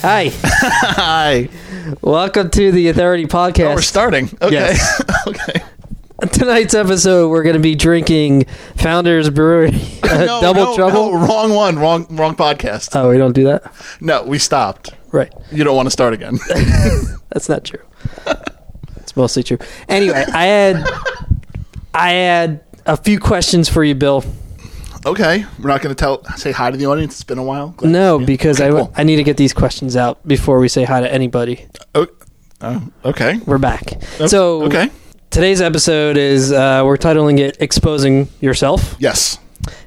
Hi, Hi. welcome to the Authority Oh, we're starting. Okay. Yes. okay. Tonight's episode, we're going to be drinking Founders Brewery uh, No, Double no, Trouble. no, wrong one. Wrong wrong podcast. Oh, we don't do that. no, we stopped. Right, You don't want to start again. that's not true. it's mostly true. Anyway, I had I had a few questions for you, Bill. Okay. We're not going to tell say hi to the audience. It's been a while. Glad No, to see you. because Okay, I cool. I need to get these questions out before we say hi to anybody. Oh, oh, okay. We're back. So okay. today's episode is uh, we're titling it "Exposing Yourself," Yes.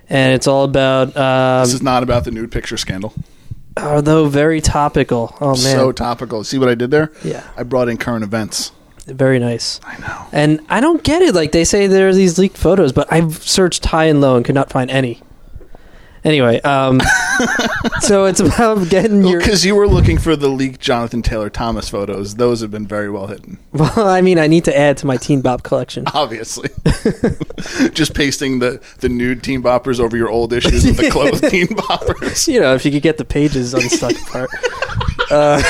and it's all about um, This is not about the nude picture scandal. although very topical. Oh man, So topical. See what I did there? yeah, I brought in current events. Very nice. I know. And I don't get it. Like they say there are these leaked photos, but I've searched high and low and could not find any. Anyway, um, so it's about getting your. Because you were looking for the leaked Jonathan Taylor Thomas photos. Those have been very well hidden. Well, I mean, I need to add to my Teen Bop collection. Obviously. Just pasting the, the nude teen boppers over your old issues with the clothed teen boppers. You know, if you could get the pages unstuck apart. Uh,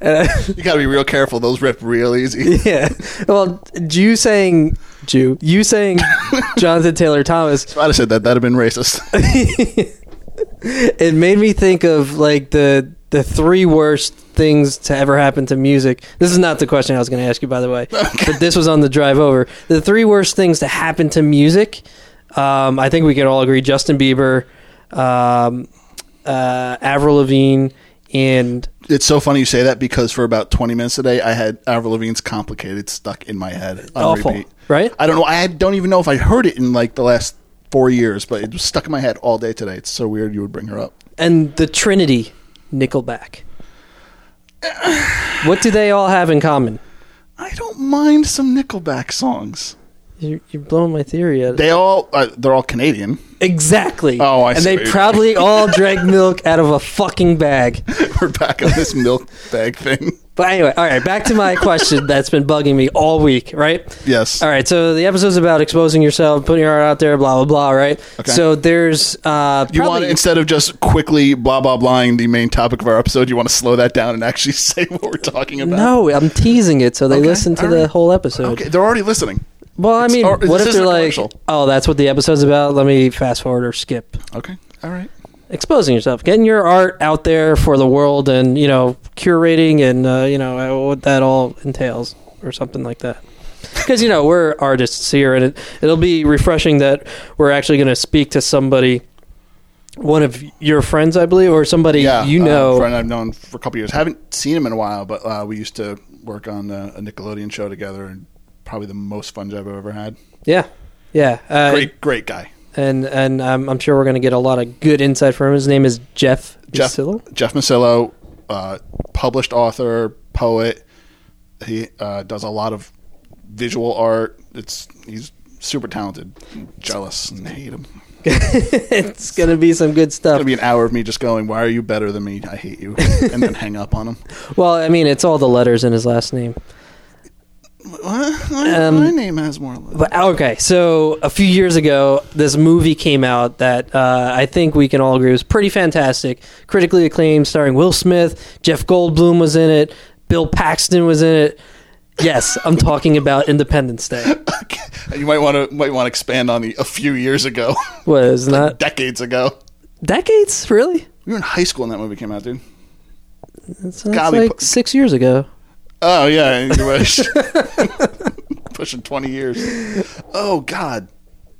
uh, You gotta be real careful. Those rip real easy. yeah. Well, Jew saying Jew, you saying Jonathan Taylor Thomas If I'd have said that, that'd have been racist. it made me think of like the the three worst things to ever happen to music. This is not the question I was going to ask you, by the way, but this was on the drive over. The three worst things to happen to music. Um, I think we can all agree: Justin Bieber, um, uh, Avril Lavigne, and It's so funny you say that because for about 20 minutes today, I had Avril Lavigne's "Complicated" stuck in my head on awful, repeat. right? I don't know. I don't even know if I heard it in like the last four years, but it was stuck in my head all day today. It's so weird you would bring her up. And the Trinity, Nickelback. what do they all have in common? I don't mind some Nickelback songs. You're, you're blowing my theory out. They all uh, they're all Canadian. Exactly. Oh, I And see they probably all drank milk out of a fucking bag. We're back on this milk bag thing. But anyway, all right, back to my question that's been bugging me all week, right? Yes. All right, so the episode's about exposing yourself, putting your art out there, blah, blah, blah, right? Okay. So there's. Uh, You want instead of just quickly blah blah blahing the main topic of our episode, you want to slow that down and actually say what we're talking about. No, I'm teasing it so they Okay, listen to the right. whole episode. Okay, they're already listening. Well, I mean, or- what this if they're isn't like, commercial. oh, that's what the episode's about? Let me fast forward or skip. Okay. All right. exposing yourself, getting your art out there for the world, and you know, curating, and uh, you know what that all entails, or something like that. Because you know we're artists here, and it it'll be refreshing that we're actually going to speak to somebody, one of your friends, I believe, or somebody Yeah. you uh, know. friend I've known for a couple years. Haven't seen him in a while, but uh, we used to work on uh, a Nickelodeon show together, and probably the most fun job I've ever had. yeah, yeah, uh, Great, great guy. and and I'm, I'm sure we're going to get a lot of good insight from him. His name is Jeff. Jeff Musillo? Jeff Musillo, uh, published author, poet. He uh, does a lot of visual art. It's he's super talented. Jealous and hate him. it's going to be some good stuff. It's gonna be an hour of me just going, "Why are you better than me? I hate you," and then hang up on him. Well, I mean, it's all the letters in his last name. What? My, Um, my name has more. But okay, so a few years ago, this movie came out that uh, I think we can all agree was pretty fantastic, critically acclaimed, starring Will Smith, Jeff Goldblum was in it, Bill Paxton was in it. Yes, I'm talking about Independence Day. you might want to might want to expand on the a few years ago, Was not decades ago. decades really? We were in high school when that movie came out, dude. It's, like six years ago. Oh yeah, you wish. Pushing twenty years. Oh God.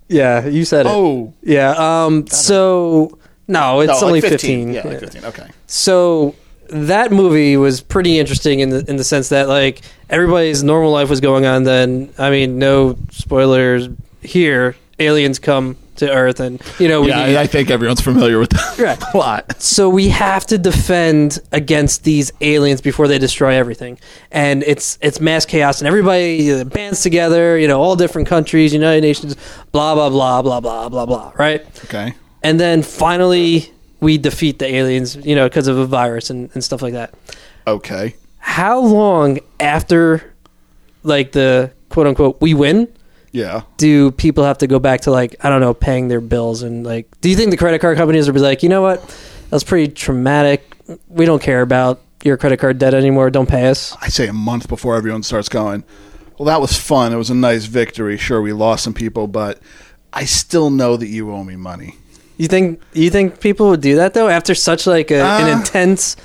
Yeah, you said it. Oh. Yeah. Um. So no, it's No, like only fifteen. Yeah, like fifteen. Okay. So that movie was pretty interesting in the in the sense that like everybody's normal life was going on then. I mean, no spoilers here. Aliens come to Earth, and you know we Yeah, I, I think everyone's familiar with the Right. plot. so we have to defend against these aliens before they destroy everything and it's it's mass chaos and everybody bands together you know all different countries united nations blah blah blah blah blah blah blah right Okay. and then finally we defeat the aliens you know because of a virus and, and stuff like that Okay. how long after like the quote unquote we win Yeah. do people have to go back to like I don't know paying their bills and like do you think the credit card companies will be like you know what that was pretty traumatic we don't care about your credit card debt anymore. Don't pay us. I say a month before everyone starts going, well, that was fun. It was a nice victory. Sure, we lost some people, but I still know that you owe me money. You think you think people would do that though after such like a, an Uh, intense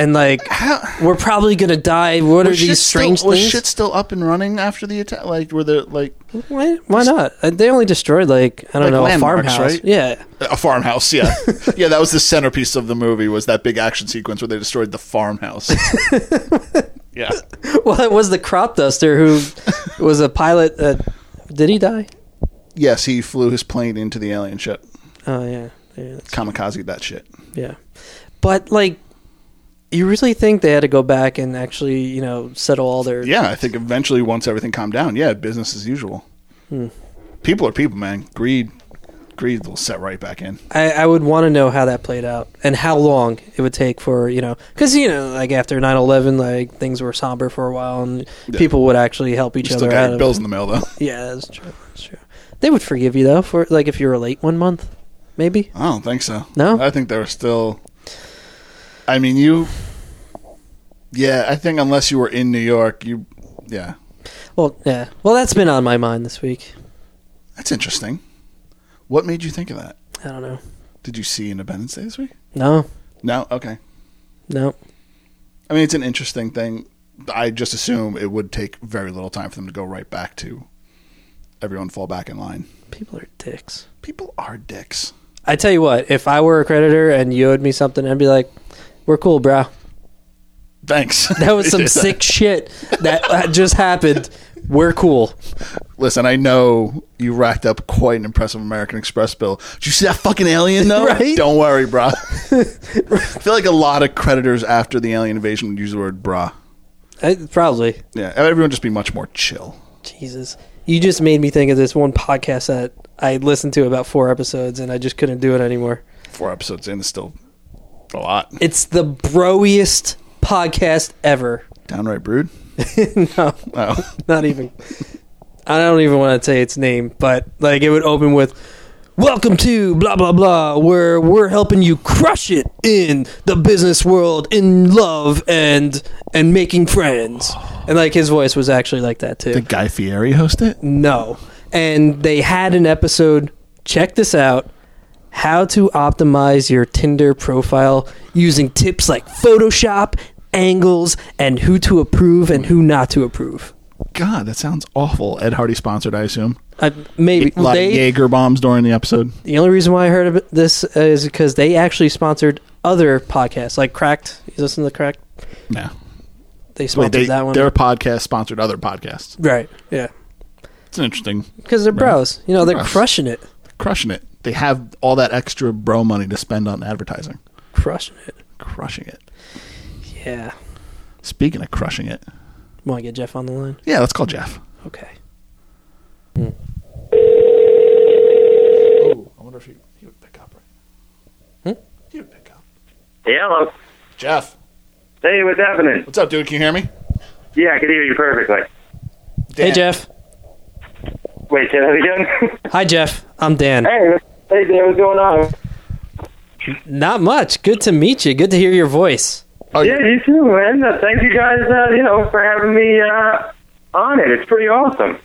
and like How, we're probably gonna die. What are was these strange still, Was things? shit still up and running after the attack? Like, were there like Why, why not? Uh, They only destroyed like I don't Like know a farmhouse, right? Yeah, a farmhouse? Yeah, yeah. That was the centerpiece of the movie. Was that big action sequence where they destroyed the farmhouse? yeah, well, it was the crop duster who was a pilot. Uh, did he die? yes. He flew his plane into the alien ship. Oh yeah, yeah, Kamikaze that shit. yeah. But like, you really think they had to go back and actually, you know, settle all their? Yeah, I think eventually once everything calmed down, yeah, business as usual. Hmm. People are people, man. Greed, greed will set right back in. I, I would want to know how that played out and how long it would take for you know because you know like after 9-11 like things were somber for a while and Yeah. people would actually help each You still other got out bills in the mail though. yeah that's true that's true they would forgive you though for like if you were late one month maybe I don't think so. No? I think they were still. I mean, you. Yeah, I think unless you were in New York, you. Yeah, well yeah well that's been on my mind this week that's interesting. What made you think of that? I don't know Did you see Independence Day this week? no No. Okay. no I mean, it's an interesting thing. I just assume it would take very little time for them to go right back to everyone fall back in line. people are dicks People are dicks. I tell you what if I were a creditor and you owed me something I'd be like we're cool bro Thanks. that was some sick shit that uh, just happened we're cool Listen, I know you racked up quite an impressive American Express bill. Did you see that fucking alien though? Right? Don't worry, brah. I feel like a lot of creditors after the alien invasion would use the word brah. I, uh, probably Yeah, everyone would just be much more chill. Jesus. You just made me think of this one podcast that I listened to about four episodes and I just couldn't do it anymore. Four episodes in is still a lot. It's the broiest podcast ever. Downright brood. no, Oh, not even. I don't even want to say its name, but like it would open with Welcome to blah blah blah where we're helping you crush it in the business world in love and and making friends. And like his voice was actually like that too. did Guy Fieri host it? No. And they had an episode, check this out, how to optimize your Tinder profile using tips like Photoshop, angles, and who to approve and who not to approve. God, that sounds awful. Ed Hardy sponsored, I assume. I, maybe A lot they, of Jaeger bombs during the episode. the only reason why I heard of this is because they actually sponsored other podcasts like Cracked. You listen to Cracked? No. They Wait, sponsored they, that one. their podcast sponsored other podcasts. right. Yeah. It's an interesting, Because they're bros. You know, they're Bros. crushing it. crushing it. They have all that extra bro money to spend on advertising. Crushing it. Crushing it. Yeah. Speaking of crushing it, Want to get Jeff on the line? yeah, let's call Jeff. Okay. Oh, I wonder if he, he would pick up. Right? Hmm? He would pick up. Hey, hello. Jeff, Hey, what's happening? what's up, dude? Can you hear me? Yeah, I can hear you perfectly. Hey, Dan. Jeff. Wait, say that again? Hi, Jeff. I'm Dan. hey, hey, Dan, what's going on? Not much. Good to meet you. Good to hear your voice. Oh, Yeah, you too, man. Uh, thank you guys, uh, you know, for having me uh, on it. It's pretty awesome.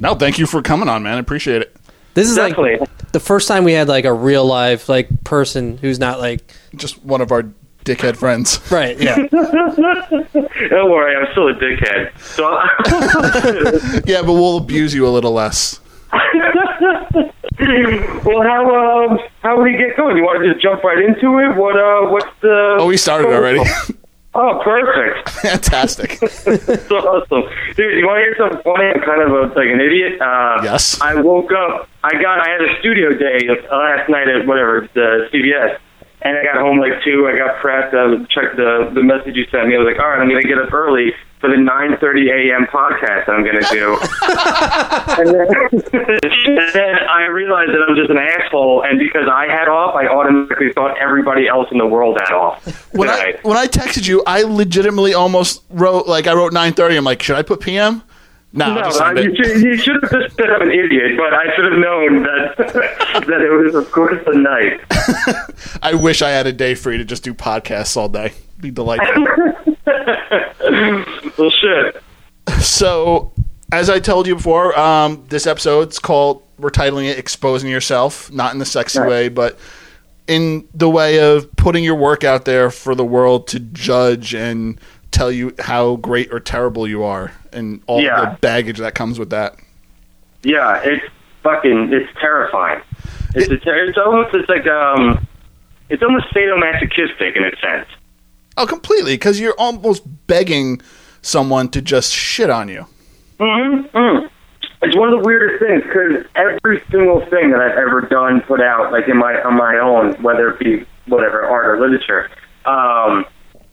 No, thank you for coming on, man. I appreciate it. This is Definitely. like the first time we had like a real live like person who's not like Just one of our dickhead friends. right. Yeah. Don't worry, I'm still a dickhead. So, yeah, but we'll abuse you a little less. Well, how um, how would he get going? You want to just jump right into it? What uh, what's the? Oh, we started already. Oh, perfect. Fantastic. That's awesome. Dude, you want to hear something funny? I'm kind of a, like an idiot. Uh, Yes. I woke up. I got. I had a studio day last night at whatever the CBS, and I got home like two. I got prepped. I checked the the message you sent me. I was like, all right, I'm gonna get up early for the 9:30 a.m. podcast I'm gonna do. and, then, and then I realized that I'm just an asshole, and because I had off, I automatically thought everybody else in the world had off. When I when I texted you, I legitimately almost wrote like I wrote 9:30. I'm like, should I put PM? No, No, I just I, you, should, you should have just said I'm an idiot, but I should have known that that it was, of course, a night. I wish I had a day free to just do podcasts all day. Be delightful. well, shit. so, as I told you before, um, this episode's called. We're titling it "Exposing Yourself," not in the sexy Right. way, but in the way of putting your work out there for the world to judge and tell you how great or terrible you are, and all Yeah. the baggage that comes with that. Yeah, it's fucking, it's terrifying. It's, it's, it's almost, it's like, um, it's almost sadomasochistic in a sense. Oh, completely, because you're almost begging someone to just shit on you. Mm-hmm. mm It's one of the weirdest things because every single thing that I've ever done, put out, like in my on my own, whether it be whatever art or literature, um,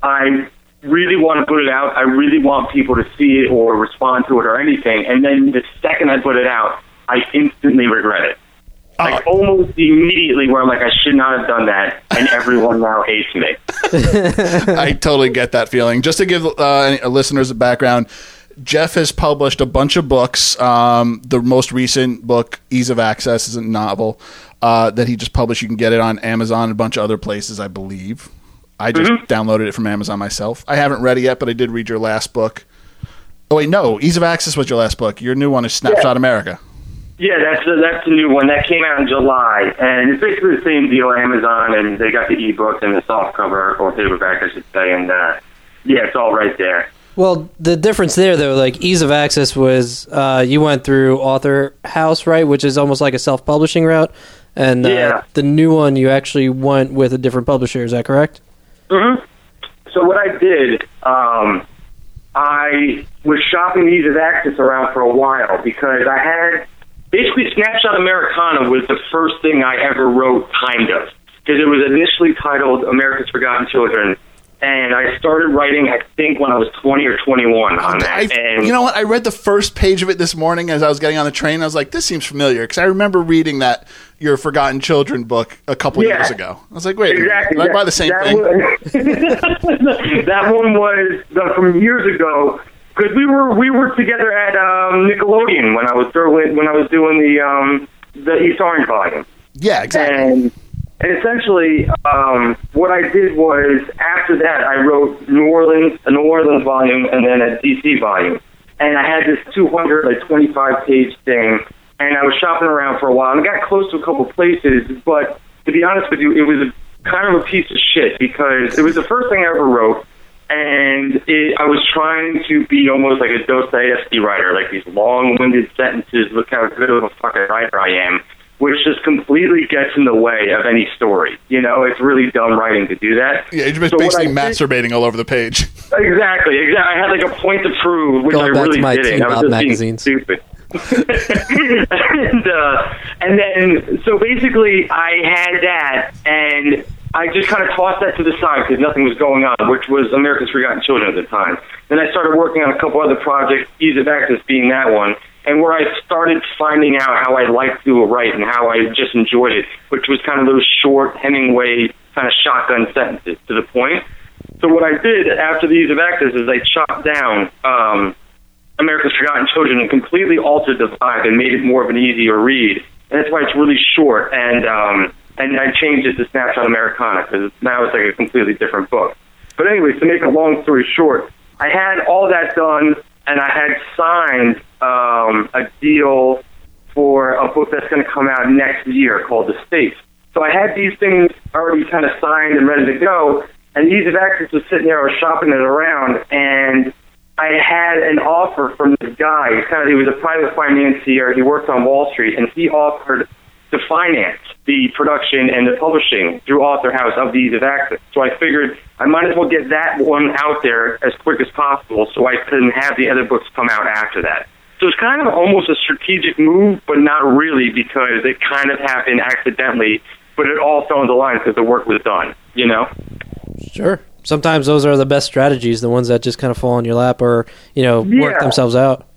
I really want to put it out. I really want people to see it or respond to it or anything. And then the second I put it out, I instantly regret it. Like Oh. almost immediately, where I'm like, I should not have done that, and everyone now hates me. I totally get that feeling. Just to give uh, listeners a background, Jeff has published a bunch of books. Um, the most recent book, Ease of Access, is a novel uh, that he just published. You can get it on Amazon and a bunch of other places, I believe. I just downloaded it from Amazon myself. I haven't read it yet, but I did read your last book. Oh wait, no, Ease of Access was your last book. Your new one is Snapshot America. Yeah, that's the, that's the new one that came out in July, and it's basically the same deal. Amazon, and they got the ebook and the soft cover or paperback, I should say, and uh, yeah, it's all right there. Well, the difference there, though, like ease of access was uh, you went through Author House, right, which is almost like a self-publishing route, and uh, Yeah. the new one you actually went with a different publisher. Is that correct? Hmm So what I did, um, I was shopping these of Access around for a while because I had basically Snapshot Americana was the first thing I ever wrote, kind of, because it was initially titled America's Forgotten Children. And I started writing, I think, when I was 20 or 21 on that. I, and you know what? I read the first page of it this morning as I was getting on the train. I was like, "This seems familiar," because I remember reading that your Forgotten Children book a couple Yeah. years ago. I was like, "Wait, Exactly. did I buy the same that thing?" Was, that one was uh, from years ago because we were we were together at um, Nickelodeon when I was doing when I was doing the um, the East Orange volume. yeah, exactly. And and essentially, um, what I did was after that, I wrote New Orleans, a New Orleans volume, and then a DC volume. And I had this 200, like 25 page thing, and I was shopping around for a while, and I got close to a couple places. But to be honest with you, it was kind of a piece of shit because it was the first thing I ever wrote. And it, I was trying to be almost like a Dostoevsky writer, like these long-winded sentences. Look how good of a fucking writer I am which just completely gets in the way of any story. You know, it's really dumb writing to do that. yeah, you're just So basically I did- masturbating all over the page. Exactly, exactly. I had like a point to prove, which Going I back to really my didn't. Teen I was just magazines. being stupid. and uh, and then so basically, I had that, and I just kind of tossed that to the side because nothing was going on, which was America's Forgotten Children at the time. Then I started working on a couple other projects, Ease of Access being that one, and where I started finding out how I liked to write and how I just enjoyed it, which was kind of those short Hemingway kind of shotgun sentences to the point. So what I did after the Ease of Access is I chopped down um, America's Forgotten Children and completely altered the vibe and made it more of an easier read. And that's why it's really short. And um, and I changed it to Snapshot Americana because now it's like a completely different book. But anyways, to make a long story short, I had all that done and I had signed um, a deal for a book that's going to come out next year called The State. So I had these things already kind of signed and ready to go, and of Access was sitting there, I was shopping it around, and I had an offer from this guy. Kind of, he was a private financier. He worked on Wall Street, and he offered to finance the production and the publishing through Author House of the Ease of Access. So I figured I might as well get that one out there as quick as possible so I couldn't have the other books come out after that. So it's kind of almost a strategic move, but not really because it kind of happened accidentally, but it all fell into line because the work was done, you know? Sure. Sometimes those are the best strategies, the ones that just kind of fall on your lap or you know work themselves out.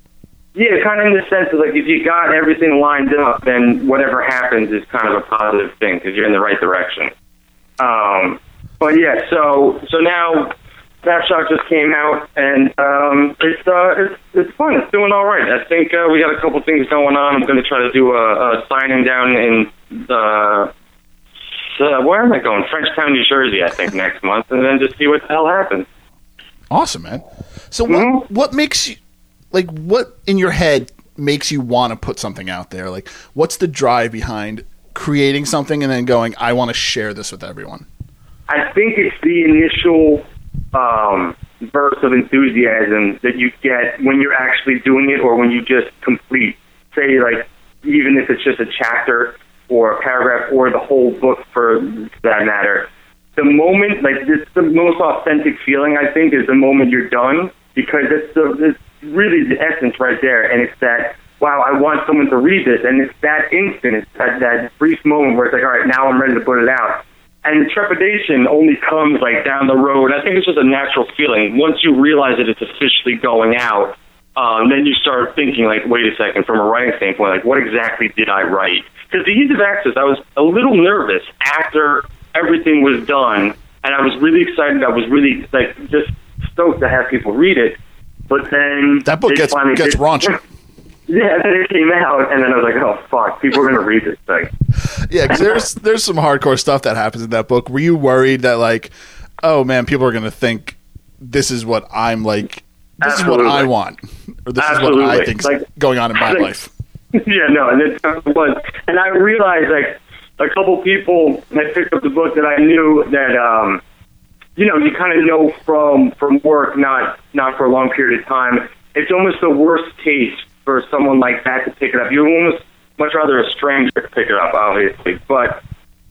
Yeah, kind of in the sense of like if you got everything lined up, then whatever happens is kind of a positive thing because you're in the right direction. Um, but yeah, so so now Snapshot just came out, and um, it's uh, it's it's fun. It's doing all right. I think uh, we got a couple things going on. I'm going to try to do a, a signing down in the uh, where am I going? Frenchtown, New Jersey, I think next month, and then just see what the hell happens. Awesome, man. So what Mhm. what makes you like what in your head makes you want to put something out there? Like what's the drive behind creating something and then going I want to share this with everyone? I think it's the initial um, burst of enthusiasm that you get when you're actually doing it, or when you just complete, say, like even if it's just a chapter or a paragraph or the whole book for that matter. The moment, like this, the most authentic feeling I think is the moment you're done because it's the it's really the essence right there, and it's that wow, I want someone to read this, and it's that instant, it's that that brief moment where it's like, all right, now I'm ready to put it out. And trepidation only comes like down the road. I think it's just a natural feeling. Once you realize that it's officially going out, um, then you start thinking like, wait a second, from a writing standpoint, like what exactly did I write? Because the ease of access, I was a little nervous after everything was done, and I was really excited. I was really like just stoked to have people read it. But then That book gets finally gets did- raunchy. Yeah, then it came out, and then I was like, oh fuck, people are gonna read this thing. Yeah, because there's there's some hardcore stuff that happens in that book. Were you worried that like, oh man, people are gonna think this is what I'm like, this is what I want, or this is what I Absolutely. think's Like- going on in my life? yeah, no, and it was. And I realized like a couple people that picked up the book that I knew that um, you know, you kind of know from from work, not not for a long period of time. It's almost the worst case for someone like that to pick it up. You almost much rather a stranger to pick it up, obviously. But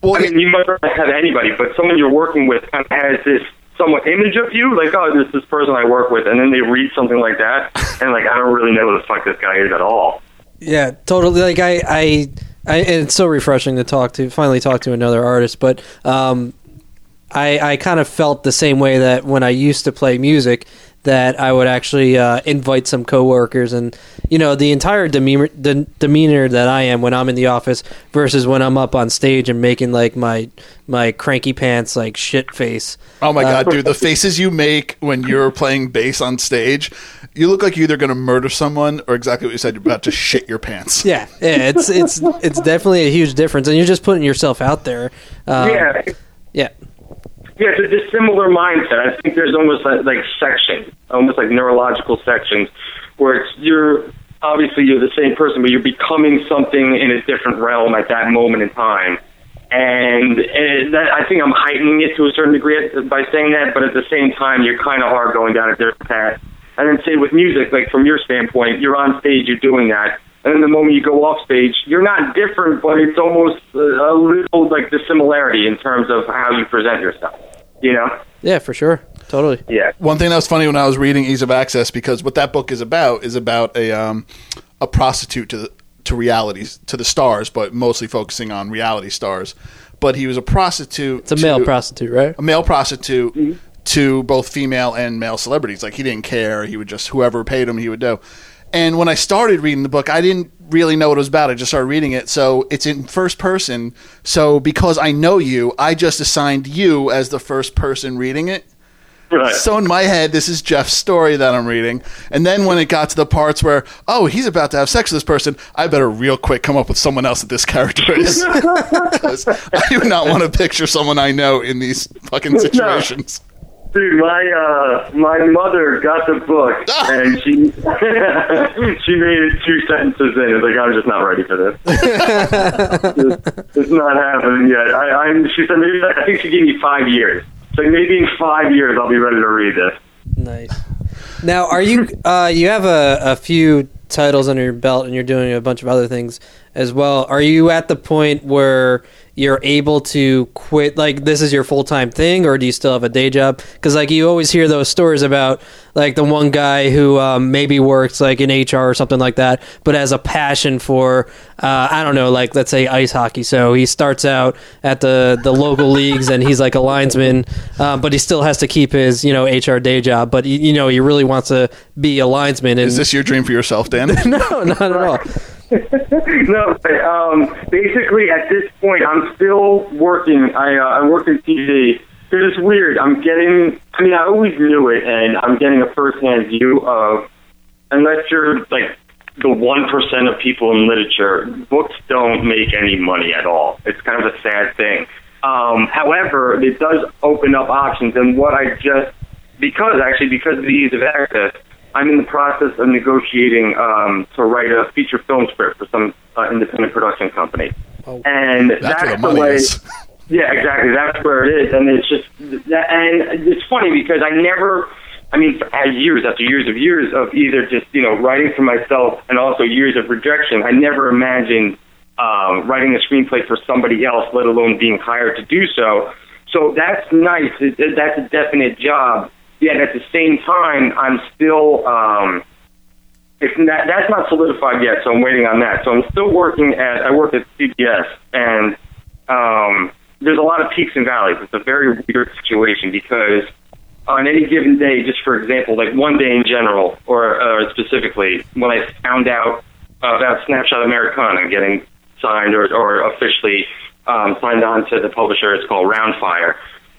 Well, I mean, you might not have anybody, but someone you're working with kind of has this somewhat image of you, like, oh, this this person I work with, and then they read something like that, and like, I don't really know who the fuck this guy is at all. Yeah, totally. Like I, I, I it's so refreshing to talk to finally talk to another artist. But um, I, I kind of felt the same way that when I used to play music, that I would actually uh, invite some coworkers, and you know, the entire demeanor, the demeanor that I am when I'm in the office versus when I'm up on stage and making like my my cranky pants like shit face. Oh my Uh, god, dude! The faces you make when you're playing bass on stage, you look like you're either going to murder someone or exactly what you said. You're about to shit your pants. Yeah, yeah, it's it's it's definitely a huge difference, and you're just putting yourself out there. Um, yeah, yeah. Yeah, it's a dissimilar mindset. I think there's almost like, like sections, almost like neurological sections, where it's you're obviously you're the same person, but you're becoming something in a different realm at that moment in time. And, and that, I think I'm heightening it to a certain degree by saying that, but at the same time, you kind of are going down a different path. And then say with music, like from your standpoint, you're on stage, you're doing that. And then the moment you go off stage, you're not different, but it's almost a, a little like the similarity in terms of how you present yourself. You know? Yeah, for sure. Totally. Yeah. One thing that was funny when I was reading Ease of Access because what that book is about is about a um, a prostitute to the, to realities to the stars, but mostly focusing on reality stars. But he was a prostitute. It's a male to- prostitute, right? a male prostitute to both female and male celebrities. Like he didn't care; he would just whoever paid him, he would do. And when I started reading the book, I didn't really know what it was about. I just started reading it, so it's in first person. So because I know you, I just assigned you as the first person reading it. Right. So in my head, this is Jeff's story that I'm reading. And then when it got to the parts where, oh, he's about to have sex with this person, I better real quick come up with someone else that this character is. 'Cause I do not want to picture someone I know in these fucking situations. Dude, my uh, my mother got the book and she she made it two sentences in. It's like I'm just not ready for this. it's, it's not happening yet. I, I'm. She said maybe I think she gave me five years. So maybe in five years I'll be ready to read this. Nice. Now, are you uh, you have a, a few titles under your belt, and you're doing a bunch of other things as well. Are you at the point where you're able to quit? Like this is your full time thing, or do you still have a day job? Because like you always hear those stories about like the one guy who um, maybe works like in HR or something like that, but has a passion for uh, I don't know, like let's say ice hockey. So he starts out at the the local leagues, and he's like a linesman, uh, but he still has to keep his you know HR day job. But you, you know he really wants to be a linesman. And Is this your dream for yourself, Dan? no, not at all. no, but, um, basically at this point, I'm still working. I uh, I work in TV, it's weird. I'm getting. I mean, I always knew it, and I'm getting a first-hand view of. Unless you're like the one percent of people in literature, books don't make any money at all. It's kind of a sad thing. Um, however, it does open up options, and what I just because actually because of the ease of access, I'm in the process of negotiating um, to write a feature film script for some uh, independent production company, Oh. and That's that's, the way. is. Yeah, exactly. That's where it is, and it's just and it's funny because I never. I mean, had years after years of years of either just you know writing for myself and also years of rejection. I never imagined um, writing a screenplay for somebody else, let alone being hired to do so. So that's nice. It, that's a definite job. Yet at the same time, I'm still. Um, it's not, that's not solidified yet, so I'm waiting on that. So I'm still working at. I work at CBS, and um, there's a lot of peaks and valleys. It's a very weird situation because on any given day, just for example, like one day in general, or uh, specifically, when I found out about Snapshot Americana getting signed or, or officially um, signed on to the publisher, it's called Roundfire.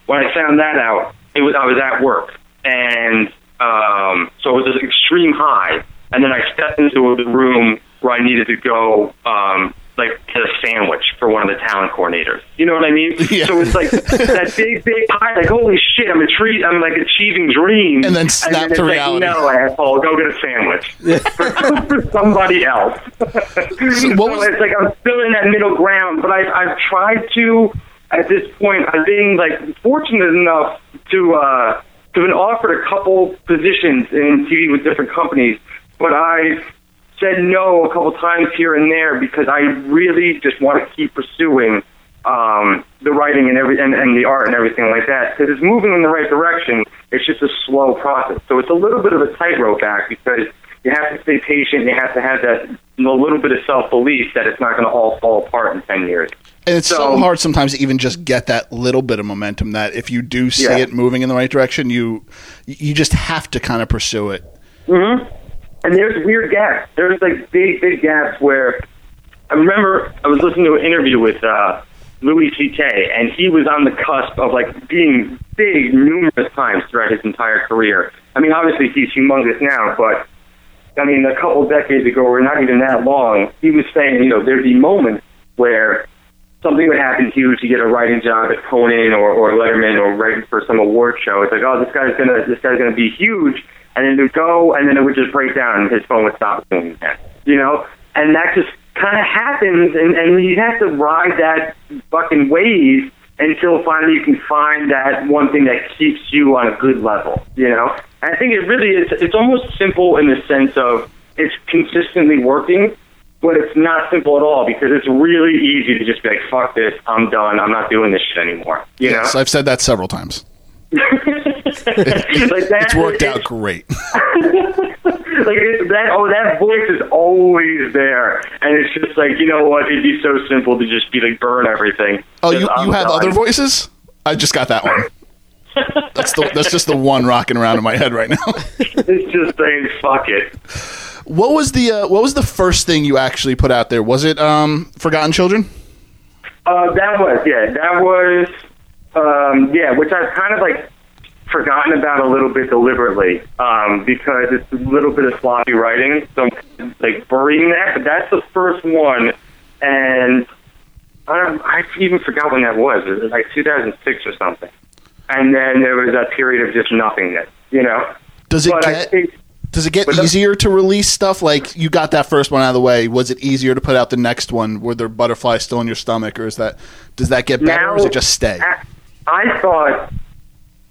When I found that out, it was I was at work, and um, so it was an extreme high. And then I stepped into the room where I needed to go, um, like get a sandwich for one of the talent coordinators. You know what I mean? Yeah. So it's like that big, big high. Like holy shit, I'm a treat. I'm like achieving dreams. And then snap it's to like, reality. no, asshole, go get a sandwich for, for somebody else. what so was- it's like I'm still in that middle ground, but I, I've tried to. At this point, I've been like fortunate enough to uh, have been offered a couple positions in TV with different companies, but I've said no a couple times here and there because I really just want to keep pursuing um, the writing and every and, and the art and everything like that because it's moving in the right direction. It's just a slow process, so it's a little bit of a tightrope act because you have to stay patient. You have to have that a little bit of self belief that it's not going to all fall apart in ten years. And it's so, So- hard sometimes to even just get that little bit of momentum that if you do see Yeah. it moving in the right direction, you you just have to kind of pursue it. hmm And there's weird gaps. There's like big, big gaps where I remember I was listening to an interview with uh, Louis C.K. and he was on the cusp of like being big numerous times throughout his entire career. I mean, obviously he's humongous now, but I mean, a couple decades ago, or not even that long, he was saying, you know, there'd be moments where something would happen huge. You get a writing job at Conan or, or Letterman or writing for some award show. It's like, oh, this guy's gonna this guy's gonna be huge, and then it would go, and then it would just break down, and his phone would stop doing that. You know, and that just kind of happens, and and you have to ride that fucking wave until finally you can find that one thing that keeps you on a good level. You know, I think it really is. It's almost simple in the sense of it's consistently working but it's not simple at all because it's really easy to just be like, "Fuck this, I'm done. I'm not doing this shit anymore." You Yes, I've said that several times. know, like that. It's worked out great. like it, that. Oh, that voice is always there, and it's just like you know what? It'd be so simple to just be like burn everything. Oh, you, you have done. other voices? I just got that one. That's the that's just the one rocking around in my head right now. It's just saying, "Fuck it." What was the uh, what was the first thing you actually put out there? Was it um, Forgotten Children? Uh, that was yeah, that was um, yeah, which I've kind of like forgotten about a little bit deliberately um, because it's a little bit of sloppy writing, so I'm like burying that. But that's the first one, and I don't, I even forgot when that was. It was like 2006 or something, and then there was that period of just nothingness, you know. Does it But get think does it get But the- easier to release stuff? Like you got that first one out of the way. Was it easier to put out the next one? Were there butterflies still in your stomach, or is that does that get better, or does it just stay? I, I thought,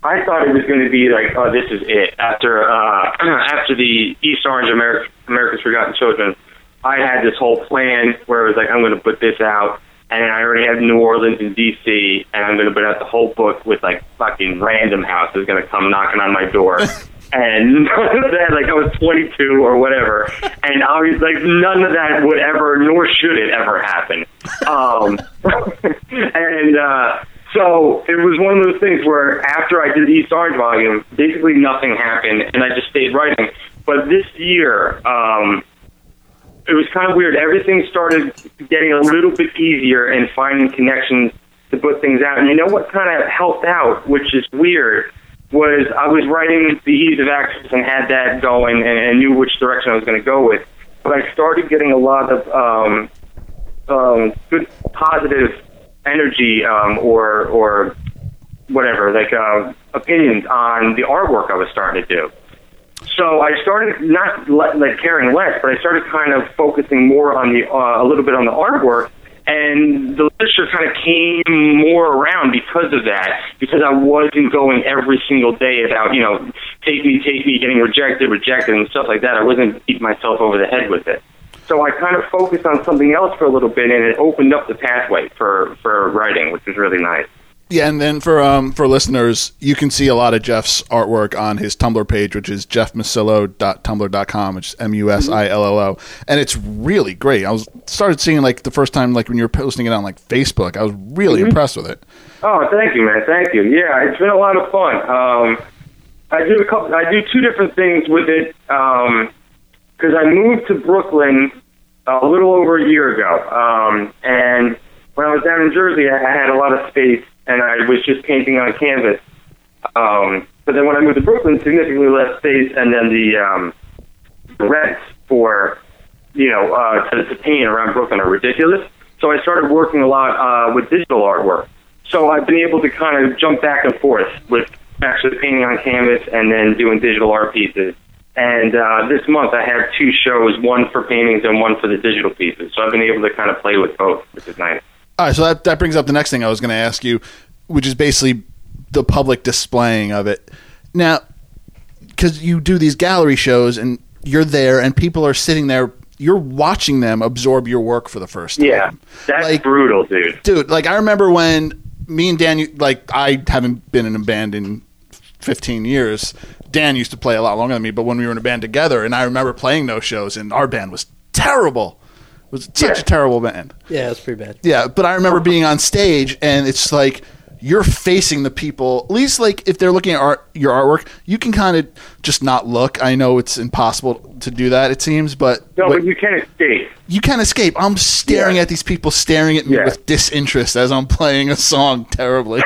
I thought it was going to be like, oh, this is it. After uh, after the East Orange America, America's Forgotten Children, I had this whole plan where it was like, I'm going to put this out, and I already have New Orleans and D.C., and I'm going to put out the whole book with like fucking Random House's going to come knocking on my door. And none of that, like I was 22 or whatever, and I was like, none of that would ever, nor should it ever happen. Um, and uh, so it was one of those things where after I did the East Orange volume, basically nothing happened, and I just stayed writing. But this year, um, it was kind of weird. Everything started getting a little bit easier and finding connections to put things out. And you know what kind of helped out, which is weird, was I was writing the ease of access and had that going and, and knew which direction I was going to go with. But I started getting a lot of um, um, good positive energy um, or or whatever, like uh, opinions on the artwork I was starting to do. So I started not like caring less, but I started kind of focusing more on the uh, a little bit on the artwork, and the literature kind of came more around because of that. Because I wasn't going every single day about you know take me, take me, getting rejected, rejected, and stuff like that. I wasn't beating myself over the head with it. So I kind of focused on something else for a little bit, and it opened up the pathway for for writing, which was really nice. Yeah, and then for um for listeners, you can see a lot of Jeff's artwork on his Tumblr page, which is jeffmusillo.tumblr.com, which is M U S I L L O, and it's really great. I was started seeing like the first time like when you were posting it on like Facebook, I was really impressed with it. Oh, thank you, man. Thank you. Yeah, it's been a lot of fun. Um, I do a couple. I do two different things with it because I moved to Brooklyn a little over a year ago, um, and when I was down in Jersey, I I had a lot of space, and I was just painting on canvas. Um, but then when I moved to Brooklyn, significantly less space, and then the um, rents for you know uh, to, to paint around Brooklyn are ridiculous. So I started working a lot uh, with digital artwork. So I've been able to kind of jump back and forth with actually painting on canvas and then doing digital art pieces. And uh, this month I have two shows, one for paintings and one for the digital pieces. So I've been able to kind of play with both, which is nice. All right, so that that brings up the next thing I was going to ask you, which is basically the public displaying of it. Now, because you do these gallery shows and you're there and people are sitting there, you're watching them absorb your work for the first time. Yeah, that's Like- brutal, dude. dude like i remember when me and dan like i haven't been in a band in 15 years dan used to play a lot longer than me but when we were in a band together and i remember playing those shows and our band was terrible it was such Yeah. a terrible band Yeah, it's pretty bad. yeah but i remember being on stage and it's like you're facing the people at least like if they're looking at art, your artwork you can kind of just not look i know it's impossible to do that it seems but No, what- but you can escape. you can't escape. I'm staring Yeah. at these people staring at me Yeah. with disinterest as I'm playing a song terribly.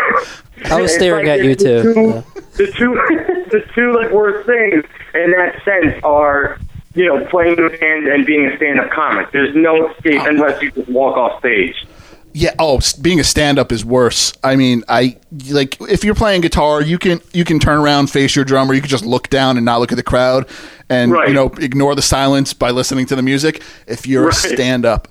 I was staring like at you the too. Two, Yeah. The two, the two like worst things in that sense are, you know, playing the band and being a stand-up comic. There's no escape unless you just walk off stage. yeah. Oh, being a stand-up is worse. I mean, I like if you're playing guitar, you can you can turn around, face your drummer. You can just look down and not look at the crowd, and Right. you know ignore the silence by listening to the music. If you're a stand-up,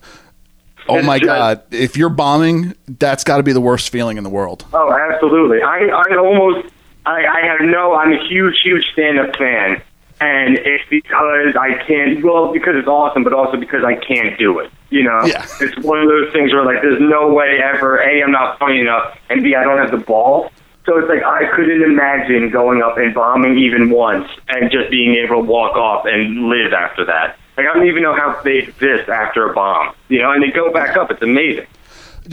oh It's my just- god, if you're bombing, that's got to be the worst feeling in the world. Oh, absolutely. I, I almost, I, I have no, I'm a huge, huge stand-up fan. And it's because I can't, well, because it's awesome, but also because I can't do it. You know? Yeah. It's one of those things where, like, there's no way ever, A, I'm not funny enough, and B, I don't have the balls. So it's like I couldn't imagine going up and bombing even once and just being able to walk off and live after that. Like, I don't even know how they exist after a bomb. You know, and they go back up. It's amazing.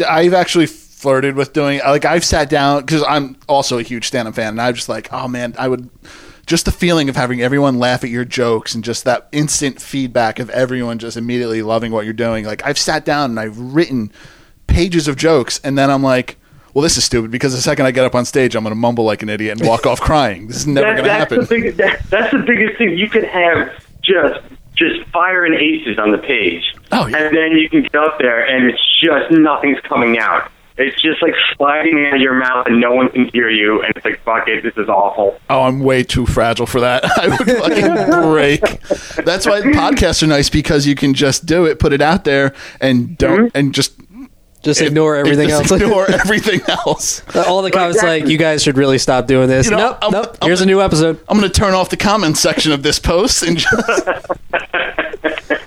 I've actually flirted with doing like I've sat down because I'm also a huge stand-up fan, and I'm just like, oh man, I would just the feeling of having everyone laugh at your jokes and just that instant feedback of everyone just immediately loving what you're doing. Like I've sat down and I've written pages of jokes, and then I'm like. Well, this is stupid because the second I get up on stage, I'm going to mumble like an idiot and walk off crying. This is never That- going to happen. The big, that, that's the biggest thing. You could have just just fire and aces on the page, Oh, yeah. and then you can get up there and it's just nothing's coming out. It's just like sliding out of your mouth and no one can hear you, and it's like fuck it, this is awful. Oh, I'm way too fragile for that. I would fucking break. That's why podcasts are nice because you can just do it, put it out there, and don't, mm-hmm. and just Just ignore everything just else. Ignore everything else. Uh, all the comments like, you guys should really stop doing this. You know, nope, I'm- nope. I'm- Here's a new episode. I'm going to turn off the comment section of this post and just. That's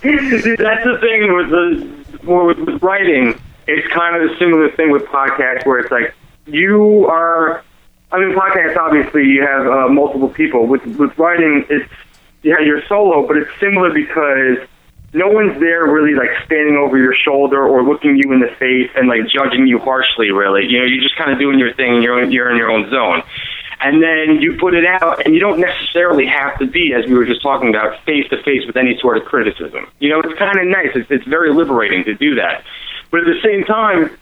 the thing with the with, with writing. It's kind of a similar thing with podcasts, where it's like you are. I mean, podcasts obviously you have uh, multiple people. With with writing, it's yeah you're solo, but it's similar because no one's there really like standing over your shoulder or looking you in the face and like judging you harshly. Really, you know, you're just kind of doing your thing. You're you're in your own zone. And then you put it out, and you don't necessarily have to be, as we were just talking about, face to face with any sort of criticism. You know, it's kind of nice. It's, it's very liberating to do that. But at the same time,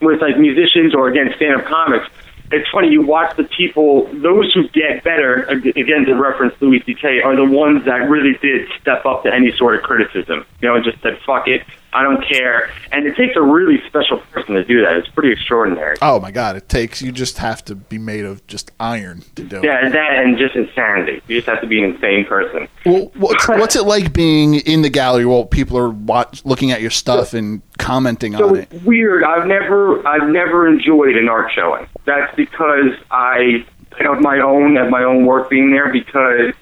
with like musicians or again stand-up comics, it's funny you watch the people those who get better again to reference Louis C.K. are the ones that really did step up to any sort of criticism. You know, and just said fuck it, I don't care. And it takes a really special person to do that. It's pretty extraordinary. Oh my god, it takes you just have to be made of just iron to do it. Yeah, that and just insanity. You just have to be an insane person. Well, what's what's it like being in the gallery while people are watch, looking at your stuff and commenting So on it? it's weird. I've never I've never enjoyed an art showing. That's because I have my own have my own work being there because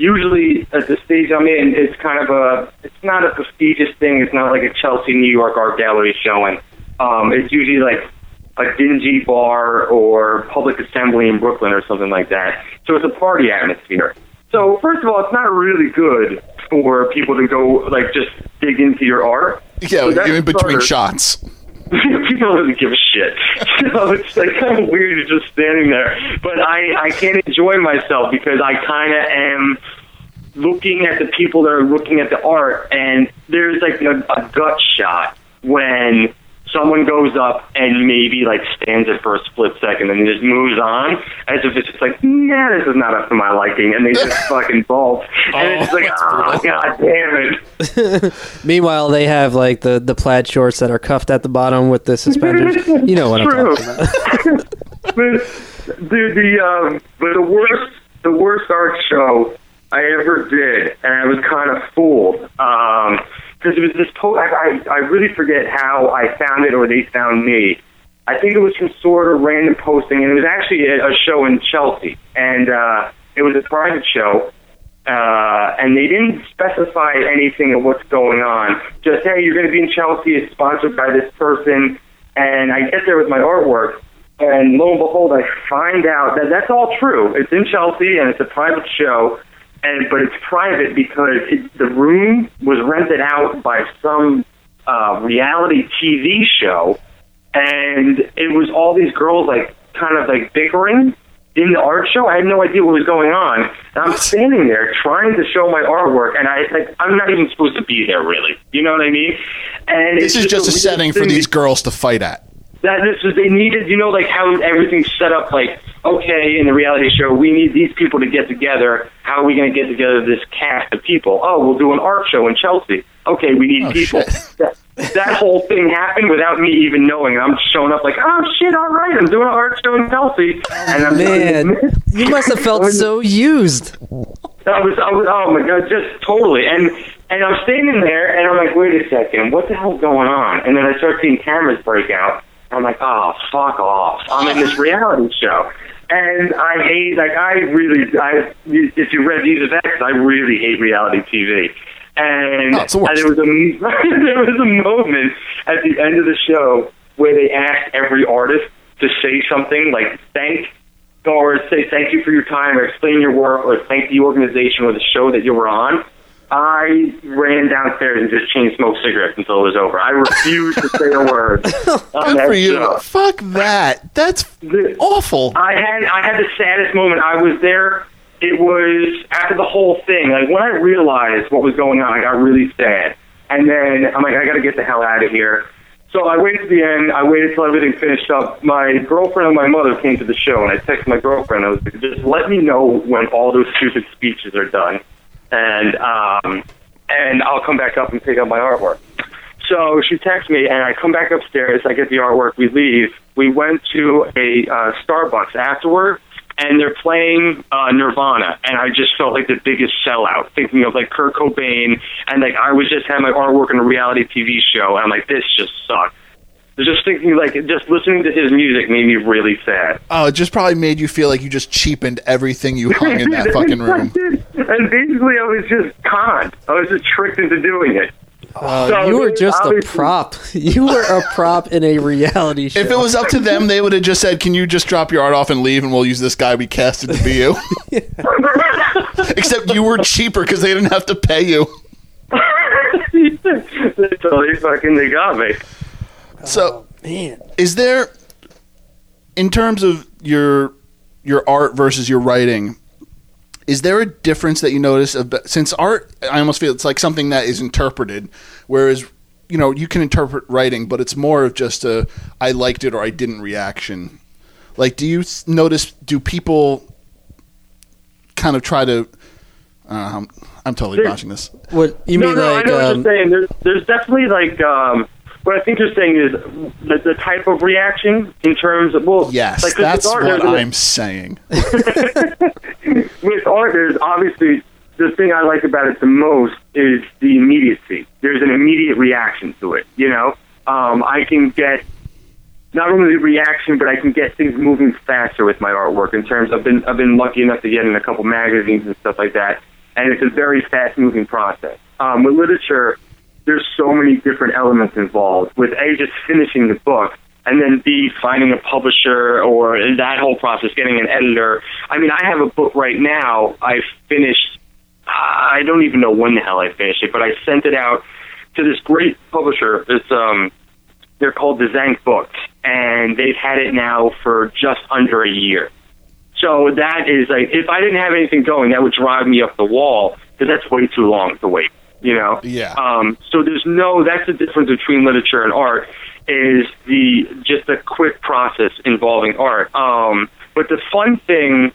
usually at the stage I'm in it's kind of a it's not a prestigious thing. It's not like a Chelsea, New York art gallery showing. Um, it's usually like a dingy bar or public assembly in Brooklyn or something like that. So it's a party atmosphere. So first of all, it's not really good for people to go like just dig into your art. Yeah, So in between starter. shots. people don't give a shit. So it's like kind of weird just standing there. But I, I can't enjoy myself because I kind of am looking at the people that are looking at the art, and there's like a, a gut shot when someone goes up and maybe like stands it for a split second and then just moves on as if it's just like, nah, this is not up to my liking, and they just fucking bolt. And it's Oh, like, oh, brutal. god damn it. Meanwhile, they have like the, the plaid shorts that are cuffed at the bottom with the suspenders. You know what I'm True. talking about. but the the um but the worst the worst art show I ever did, and I was kind of fooled um because it was this po- I, I I really forget how I found it or they found me. I think it was some sort of random posting, and it was actually a, a show in Chelsea, and uh, it was a private show. Uh, and they didn't specify anything of what's going on. Just hey, you're going to be in Chelsea. It's sponsored by this person, and I get there with my artwork, and lo and behold, I find out that that's all true. It's in Chelsea, and it's a private show, and but it's private because it, the room was rented out by some uh, reality TV show, and it was all these girls like kind of like bickering in the art show. I had no idea what was going on. And I'm standing there trying to show my artwork, and I like I'm not even supposed to be there, really. You know what I mean? And This it's is just a weird setting for these girls to fight at. that this was they needed you know like how everything's set up like okay in the reality show we need these people to get together how are we going to get together this cast of people oh we'll do an art show in chelsea okay we need Oh, people that, that whole thing happened without me even knowing i'm showing up like oh shit all right i'm doing an art show in chelsea and i'm Man, you must have felt so used. I was, I was, oh my god, just totally. And and I'm standing there, and I'm like, wait a second, what the hell's going on? And then I start seeing cameras break out. I'm like, oh fuck off! I'm in this reality show, and I hate, like, I really, I if you read these of I really hate reality TV. And, Oh, the and there was a there was a moment at the end of the show where they asked every artist to say something like thank or say thank you for your time or explain your work or thank the organization or the show that you were on. I ran downstairs and just chain smoked cigarettes until it was over. I refused to say a word. Good for you. show. Fuck that. That's The- awful. I had I had the saddest moment. I was there. It was after the whole thing. Like when I realized what was going on, I got really sad. And then I'm like, I got to get the hell out of here. So I waited to the end. I waited till everything finished up. My girlfriend and my mother came to the show, and I texted my girlfriend. I was like, just let me know when all those stupid speeches are done, and um, and I'll come back up and pick up my artwork. So she texts me, and I come back upstairs. I get the artwork. We leave. We went to a uh, Starbucks afterward, and they're playing uh, Nirvana, and I just felt like the biggest sellout, thinking of like Kurt Cobain, and like I was just having my artwork in a reality TV show, and I'm like, this just sucks. Just thinking, like, just listening to his music made me really sad. Oh, it just probably made you feel like you just cheapened everything you hung in that fucking room. and basically, I was just conned. I was just tricked into doing it. Uh, So you were just a prop. You were a prop in a reality show. If it was up to them, they would have just said, "Can you just drop your art off and leave, and we'll use this guy we casted to be you." Except you were cheaper because they didn't have to pay you. so they fucking they got me. So, man, is there, in terms of your your art versus your writing, is there a difference that you notice? Of, since art, I almost feel it's like something that is interpreted, whereas you know you can interpret writing, but it's more of just a I liked it or I didn't reaction. Like, do you notice? Do people kind of try to? Uh, I'm, I'm totally There- botching this. What you no, mean no, like I know what um, you're saying. There's, there's definitely like um, what I think you're saying is the, the type of reaction in terms of well, Yes, like that's art, what a- I'm saying. with art, there's obviously the thing I like about it the most is the immediacy. There's an immediate reaction to it. You know, um, I can get not only the reaction, but I can get things moving faster with my artwork. In terms, I've been I've been lucky enough to get in a couple magazines and stuff like that, and it's a very fast moving process. Um, with literature, there's so many different elements involved. With a just finishing the book, and then b finding a publisher or that whole process, getting an editor. I mean, I have a book right now. I finished. I don't even know when the hell I finished it, but I sent it out to this great publisher. It's um, they're called the Zank Books, and they've had it now for just under a year. So that is like, if I didn't have anything going, that would drive me up the wall because that's way too long to wait. You know. Yeah. Um. So there's no. That's the difference between literature and art. Is the just a quick process involving art. Um. But the fun thing,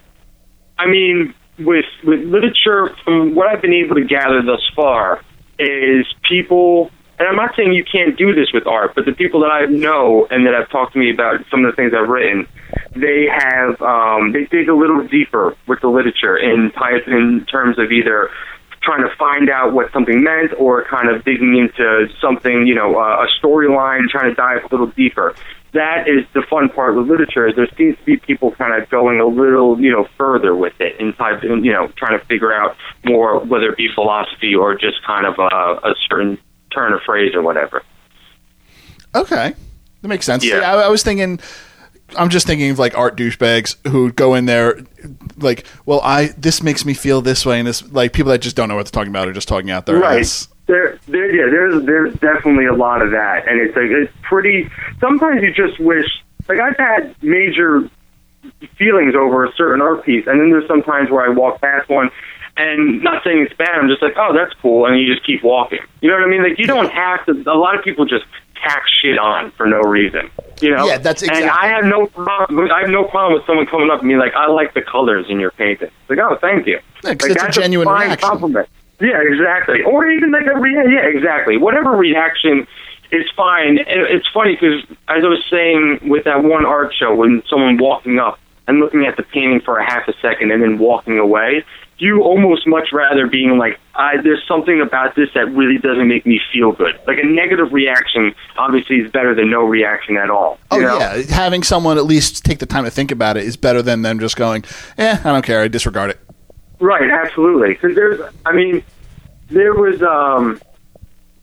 I mean, with with literature, from what I've been able to gather thus far, is people. And I'm not saying you can't do this with art, but the people that I know and that have talked to me about some of the things I've written, they have um, they dig a little deeper with the literature in in terms of either trying to find out what something meant or kind of digging into something, you know, uh, a storyline, trying to dive a little deeper. That is the fun part with literature. Is there seems to be people kind of going a little, you know, further with it and type, you know, trying to figure out more, whether it be philosophy or just kind of a, a certain turn of phrase or whatever. Okay, that makes sense. Yeah. Yeah, I, I was thinking. I'm just thinking of like art douchebags who go in there, like, well, I this makes me feel this way, and this like people that just don't know what they're talking about are just talking out their right. ass. There, there, yeah. There's, there's definitely a lot of that, and it's like it's pretty. Sometimes you just wish, like I've had major feelings over a certain art piece, and then there's some times where I walk past one, and not saying it's bad, I'm just like, oh, that's cool, and you just keep walking. You know what I mean? Like you don't have to. A lot of people just tack shit on for no reason. You know? Yeah, that's exactly. And I have no problem. I have no problem with someone coming up to me like, I like the colors in your painting. Like, oh, thank you. Yeah, like, it's a that's genuine fine reaction. Compliment. Yeah, exactly. Or even like a rea- yeah, exactly. Whatever reaction is fine. It's funny because as I was saying with that one art show, when someone walking up and looking at the painting for a half a second and then walking away, you almost much rather being like, I, there's something about this that really doesn't make me feel good. Like a negative reaction, obviously, is better than no reaction at all. Oh know? yeah, having someone at least take the time to think about it is better than them just going, "Eh, I don't care, I disregard it." Right, absolutely. Because there's, I mean, there was um,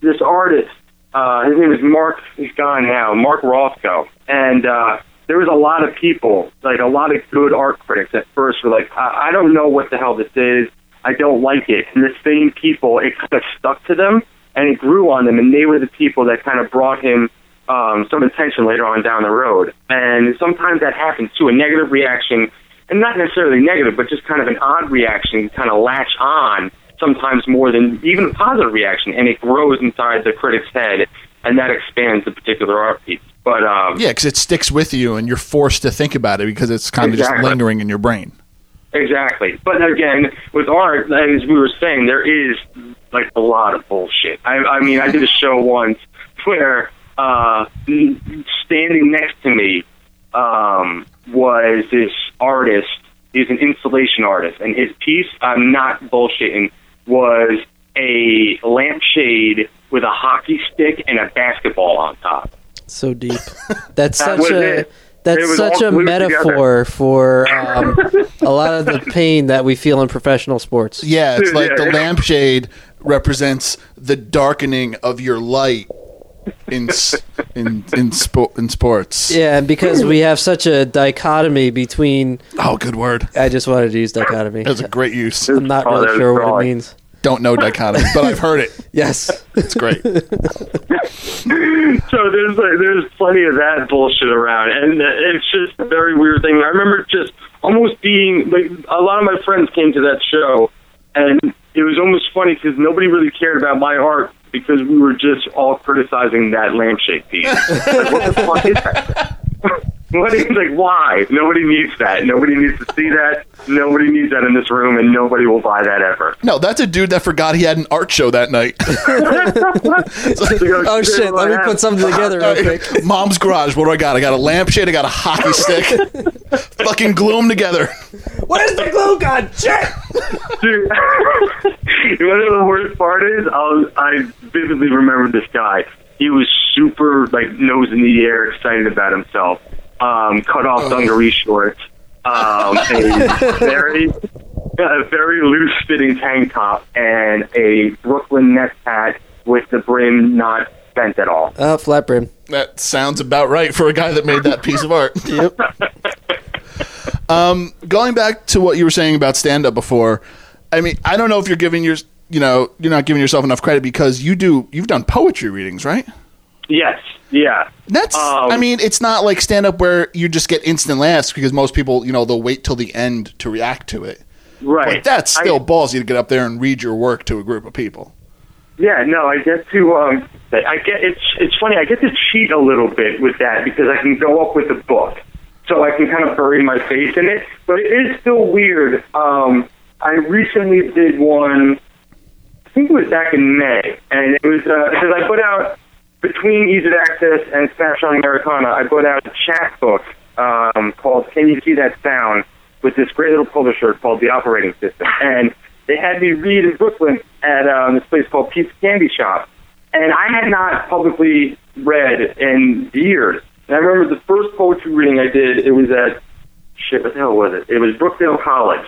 this artist. Uh, his name is Mark. He's gone now. Mark Rothko, and uh, there was a lot of people, like a lot of good art critics, at first were like, I, I don't know what the hell this is. I don't like it. And the same people, it kind of stuck to them, and it grew on them, and they were the people that kind of brought him um, some attention later on down the road. And sometimes that happens too. A negative reaction and not necessarily negative, but just kind of an odd reaction, kind of latch on sometimes more than even a positive reaction, and it grows inside the critic's head, and that expands the particular art piece. But um, Yeah, because it sticks with you, and you're forced to think about it because it's kind of just lingering in your brain. Exactly. But again, with art, as we were saying, there is like a lot of bullshit. I, I mean, I did a show once where uh, standing next to me um, was this artist. He's an installation artist, and his piece, I'm not bullshitting, was a lampshade with a hockey stick and a basketball on top. so deep. That's That such a it. that's It such a glued metaphor for um, a lot of the pain that we feel in professional sports. Yeah, it's like the Yeah. lampshade represents the darkening of your light in in in, spo- in sports. Yeah, and because we have such a dichotomy between. Oh, good word. I just wanted to use dichotomy. That's a great use. I'm not Oh, really sure what it means. Don't know dichotomy, but I've heard it. Yes. It's great. so there's like, there's plenty of that bullshit around, and it's just a very weird thing. I remember just almost being like a lot of my friends came to that show, and it was almost funny because nobody really cared about my art because we were just all criticizing that lampshade piece. like, what the fuck is that? What is like why? Nobody needs that. Nobody needs to see that. Nobody needs that in this room, and nobody will buy that ever. No, that's a dude that forgot he had an art show that night. Oh shit! Let me put something together real quick. Mom's garage. What do I got? I got a lampshade. I got a hockey stick. Fucking glue them together. Where's the glue gun? Shit! Dude, you know what the worst part is? I was, I vividly remember this guy. He was super like nose in the air, excited about himself. Um, cut off dungaree shorts, um, a very a very loose fitting tank top, and a Brooklyn Nets hat with the brim not bent at all. Oh, flat brim. That sounds about right for a guy that made that piece of art. Yep. Um, going back to what you were saying about stand up before, I mean, I don't know if you're giving your, you know, you're not giving yourself enough credit because you do, you've done poetry readings, right? Yes, yeah. That's, Um, I mean, it's not like stand up where you just get instant laughs because most people, you know, they'll wait till the end to react to it. Right. But that's still I- ballsy to get up there and read your work to a group of people. Yeah, no, I get to um I get it's it's funny, I get to cheat a little bit with that because I can go up with a book. So I can kind of bury my face in it. But it is still weird. Um I recently did one I think it was back in May and it was uh because I put out between Ease of Access and Snapshot Americana, I put out a chapbook um called Can You See That Sound with this great little publisher called The Operating System. And they had me read in Brooklyn at um, this place called Pete's Candy Shop. And I had not publicly read in years. And I remember the first poetry reading I did, it was at, shit, what the hell was it? It was Brookdale College.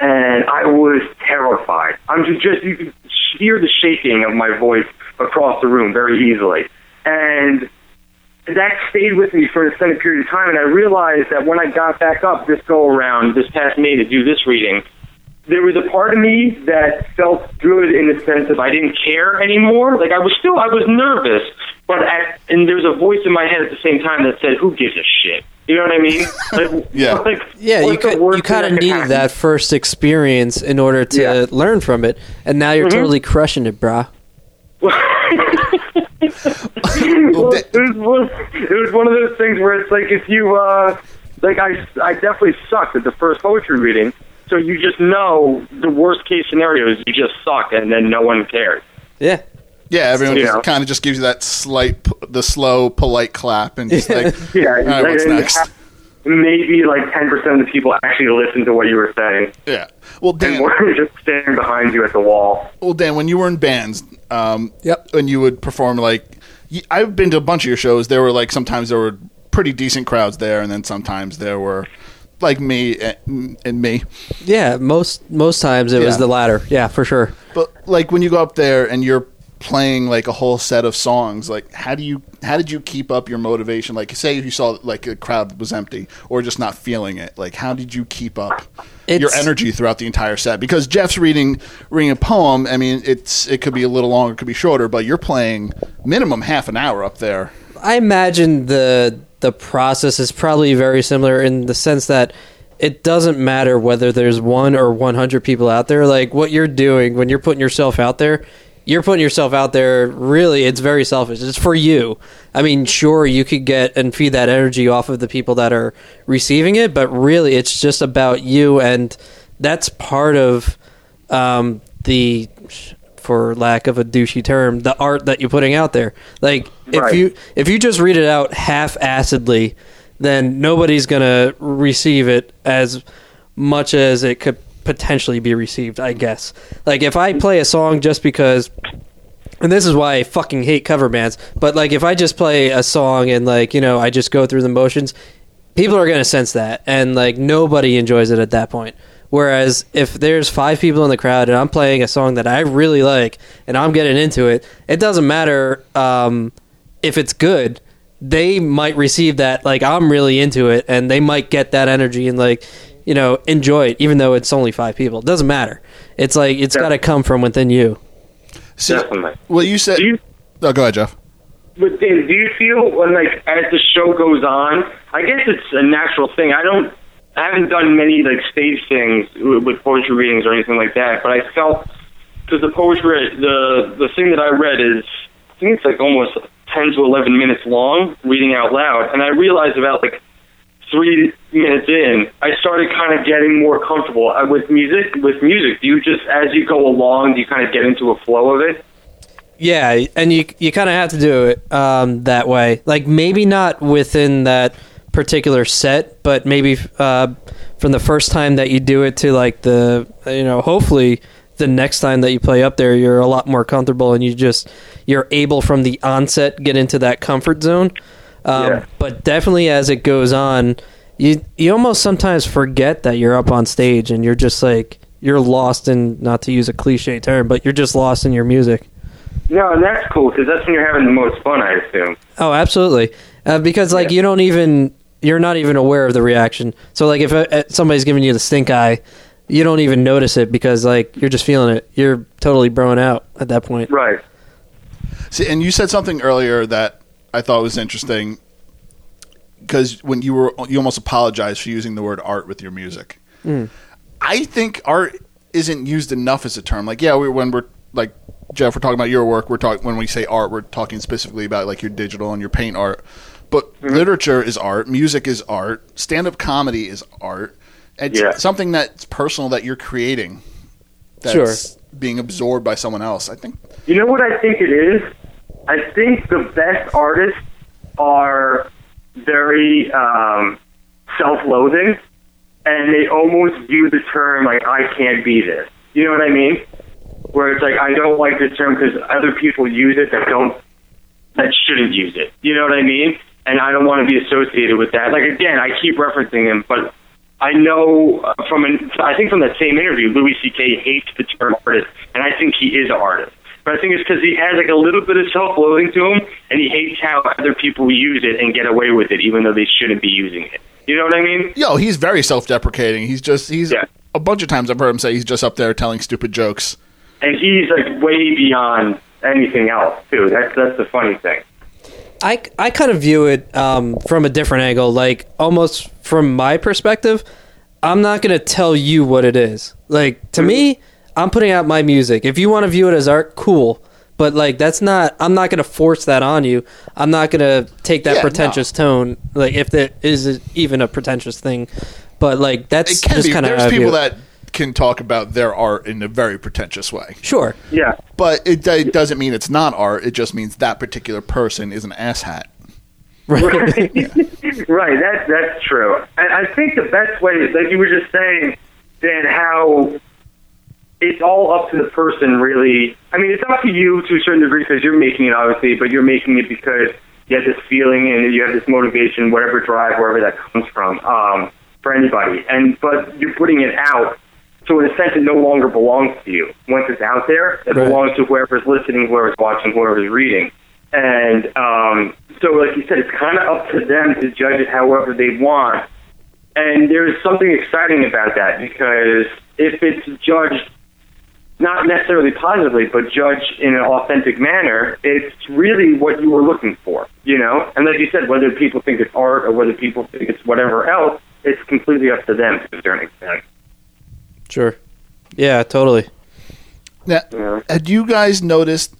And I was terrified. I'm just, just you could hear the shaking of my voice across the room very easily. And that stayed with me for an extended period of time. And I realized that when I got back up this go around, this past May to do this reading, there was a part of me that felt good in the sense of I didn't care anymore. Like I was still, I was nervous, but at, and there was a voice in my head at the same time that said, "Who gives a shit?" You know what I mean? Like, Yeah. Like, Yeah, you could, you kind of could needed happen? that first experience in order to Yeah. learn from it, and now you're Mhm. totally crushing it, brah. Well, it was one, it was one of those things where it's like if you uh like I I definitely sucked at the first poetry reading, so you just know the worst case scenario is you just suck and then no one cares. Yeah, Yeah, everyone Yeah. just kind of just gives you that slight, the slow, polite clap, and just like, Yeah, all right, what's next? Maybe like ten percent of the people actually listen to what you were saying, Yeah. Well, and Dan, we're just standing behind you at the wall. well, Dan, when you were in bands, um, Yep. when you would perform, like, I've been to a bunch of your shows. There were like sometimes there were pretty decent crowds there, and then sometimes there were like me and, and me. yeah. Most most times it was the latter. Yeah, for sure. But like when you go up there and you're playing like a whole set of songs, like how do you how did you keep up your motivation? Like say if you saw like a crowd was empty or just not feeling it, like how did you keep up your energy throughout the entire set? Because Jeff's reading reading a poem, I mean it's it could be a little longer, it could be shorter, but you're playing minimum half an hour up there. I imagine the the process is probably very similar in the sense that it doesn't matter whether there's one or 100 people out there. Like what you're doing when you're putting yourself out there, you're putting yourself out there. Really, it's very selfish. It's for you. I mean, sure, you could get and feed that energy off of the people that are receiving it, but really, it's just about you, and that's part of um, the for lack of a douchey term, the art that you're putting out there. Like if Right. you if you just read it out half-assedly, then nobody's gonna receive it as much as it could potentially be received. I guess. Like if I play a song just because. And this is why I fucking hate cover bands. But like, if I just play a song and like, you know, I just go through the motions, people are going to sense that and like nobody enjoys it at that point whereas if there's five people in the crowd and i'm playing a song that i really like and i'm getting into it it doesn't matter um, if it's good they might receive that like i'm really into it and they might get that energy and like you know enjoy it even though it's only five people it doesn't matter it's like it's Yeah. got to come from within you So, Definitely. well, you said. You oh, go ahead, Jeff. But Dan, do you feel when like as the show goes on? I guess it's a natural thing. I don't. I haven't done many like stage things with with poetry readings or anything like that. But I felt because the poetry, the the thing that I read is, I think it's like almost ten to eleven minutes long, reading out loud, and I realized about like three minutes in, I started kind of getting more comfortable uh, with music. With music, do you just as you go along, do you kind of get into a flow of it? Yeah, and you you kind of have to do it um, that way. Like maybe not within that particular set, but maybe uh, from the first time that you do it to like the you know hopefully the next time that you play up there you're a lot more comfortable and you just you're able from the onset get into that comfort zone. Um, Yeah. But definitely as it goes on, you you almost sometimes forget that you're up on stage and you're just like you're lost in not to use a cliche term, but you're just lost in your music. No, and that's cool because that's when you're having the most fun, I assume. Oh, absolutely. Uh, because like Yeah. you don't even you're not even aware of the reaction. So like if uh, somebody's giving you the stink eye, you don't even notice it because like you're just feeling it. You're totally broing out at that point. Right. See, and you said something earlier that I thought it was interesting because when you were you almost apologized for using the word art with your music. Hmm. I think art isn't used enough as a term. Like, yeah, we, when we're like Jeff, we're talking about your work. We're talking when we say art, we're talking specifically about like your digital and your paint art. But mm-hmm. literature is art, music is art, stand-up comedy is art. It's Yeah. something that's personal that you're creating. That's Sure. being absorbed by someone else. I think You know what I think it is? I think the best artists are very um, self-loathing, and they almost view the term like "I can't be this." You know what I mean? Where it's like I don't like this term because other people use it that don't that shouldn't use it. You know what I mean? And I don't want to be associated with that. Like again, I keep referencing him, but I know uh, from an, I think from that same interview, Louis C.K. hates the term artist, and I think he is an artist. But I think it's because he has like a little bit of self-loathing to him, and he hates how other people use it and get away with it, even though they shouldn't be using it. You know what I mean? Yo, he's very self-deprecating. He's just he's Yeah. a bunch of times I've heard him say he's just up there telling stupid jokes. And he's like way beyond anything else too. That's that's the funny thing. I, I kind of view it um, from a different angle, like almost from my perspective. I'm not going to tell you what it is. Like to me, I'm putting out my music. If you want to view it as art, cool. But like that's not. I'm not going to force that on you. I'm not going to take that Yeah, pretentious tone. Like if there is even a pretentious thing, but like that's It can just be. kind of There's people that can talk about their art in a very pretentious way, sure. Yeah. but it, it doesn't mean it's not art. It just means that particular person is an asshat. right. right. That that's true. And I think the best way, like you were just saying, Dan, how it's all up to the person, really. I mean, it's up to you to a certain degree because you're making it, obviously, but you're making it because you have this feeling and you have this motivation, whatever drive, wherever that comes from, um, for anybody. And but you're putting it out. So in a sense, it no longer belongs to you. Once it's out there, it Right. belongs to whoever's listening, whoever's watching, whoever's reading. And um, so, like you said, it's kind of up to them to judge it however they want. And there's something exciting about that because if it's judged not necessarily positively, but judged in an authentic manner, it's really what you were looking for, you know? And like you said, whether people think it's art or whether people think it's whatever else, it's completely up to them to a certain extent. Sure. Yeah, totally. Now, Yeah. had you guys noticed?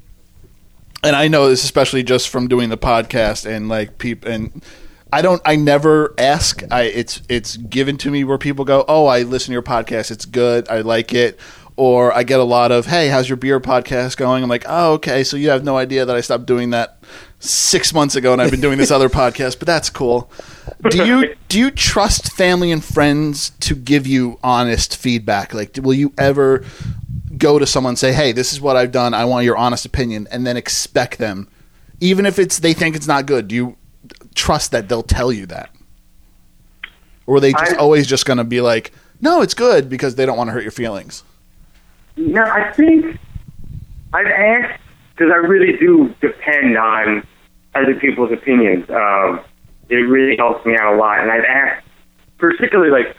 And I know this especially just from doing the podcast and like people and. I don't. I never ask. I it's it's given to me where people go, "Oh, I listen to your podcast. It's good. I like it." Or I get a lot of, "Hey, how's your beer podcast going?" I'm like, "Oh, okay. So you have no idea that I stopped doing that six months ago, and I've been doing this other podcast, but that's cool." Do you do you trust family and friends to give you honest feedback? Like, will you ever go to someone and say, "Hey, this is what I've done. I want your honest opinion," and then expect them, even if it's they think it's not good. Do you trust that they'll tell you that, or are they just I- always just going to be like, "No, it's good," because they don't want to hurt your feelings? No, I think I've asked because I really do depend on other people's opinions. Um, it really helps me out a lot, and I've asked, particularly like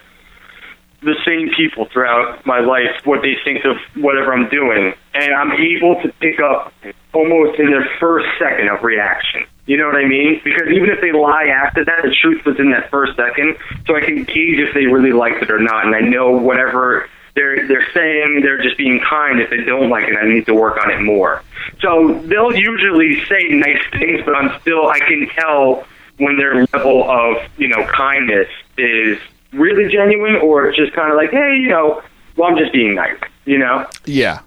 the same people throughout my life, what they think of whatever I'm doing, and I'm able to pick up almost in their first second of reaction. You know what I mean? Because even if they lie after that, the truth was in that first second, so I can gauge if they really liked it or not, and I know whatever they're they're saying they're just being kind if they don't like it. I need to work on it more. So they'll usually say nice things, but I'm still I can tell when their level of you know kindness is really genuine or it's just kind of like hey you know well I'm just being nice you know. Yeah.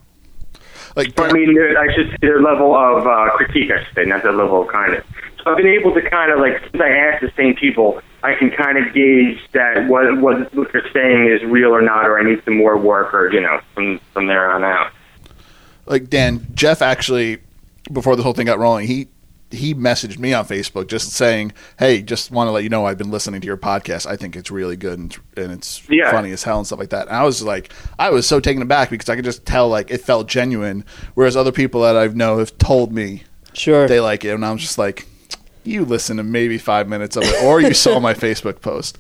Like I mean, I should say their level of uh, critique, I should say, not their level of kindness. So I've been able to kind of like, since I ask the same people, I can kind of gauge that what what what they're saying is real or not, or I need some more work, or you know, from from there on out. like Dan, Jeff actually before this whole thing got rolling, he he messaged me on Facebook just saying, "Hey, just want to let you know I've been listening to your podcast. I think it's really good and, and it's Yeah. funny as hell and stuff like that." And I was like, I was so taken aback because I could just tell like it felt genuine, whereas other people that I've know have told me Sure. they like it, and I'm just like, you listen to maybe five minutes of it, or you saw my Facebook post,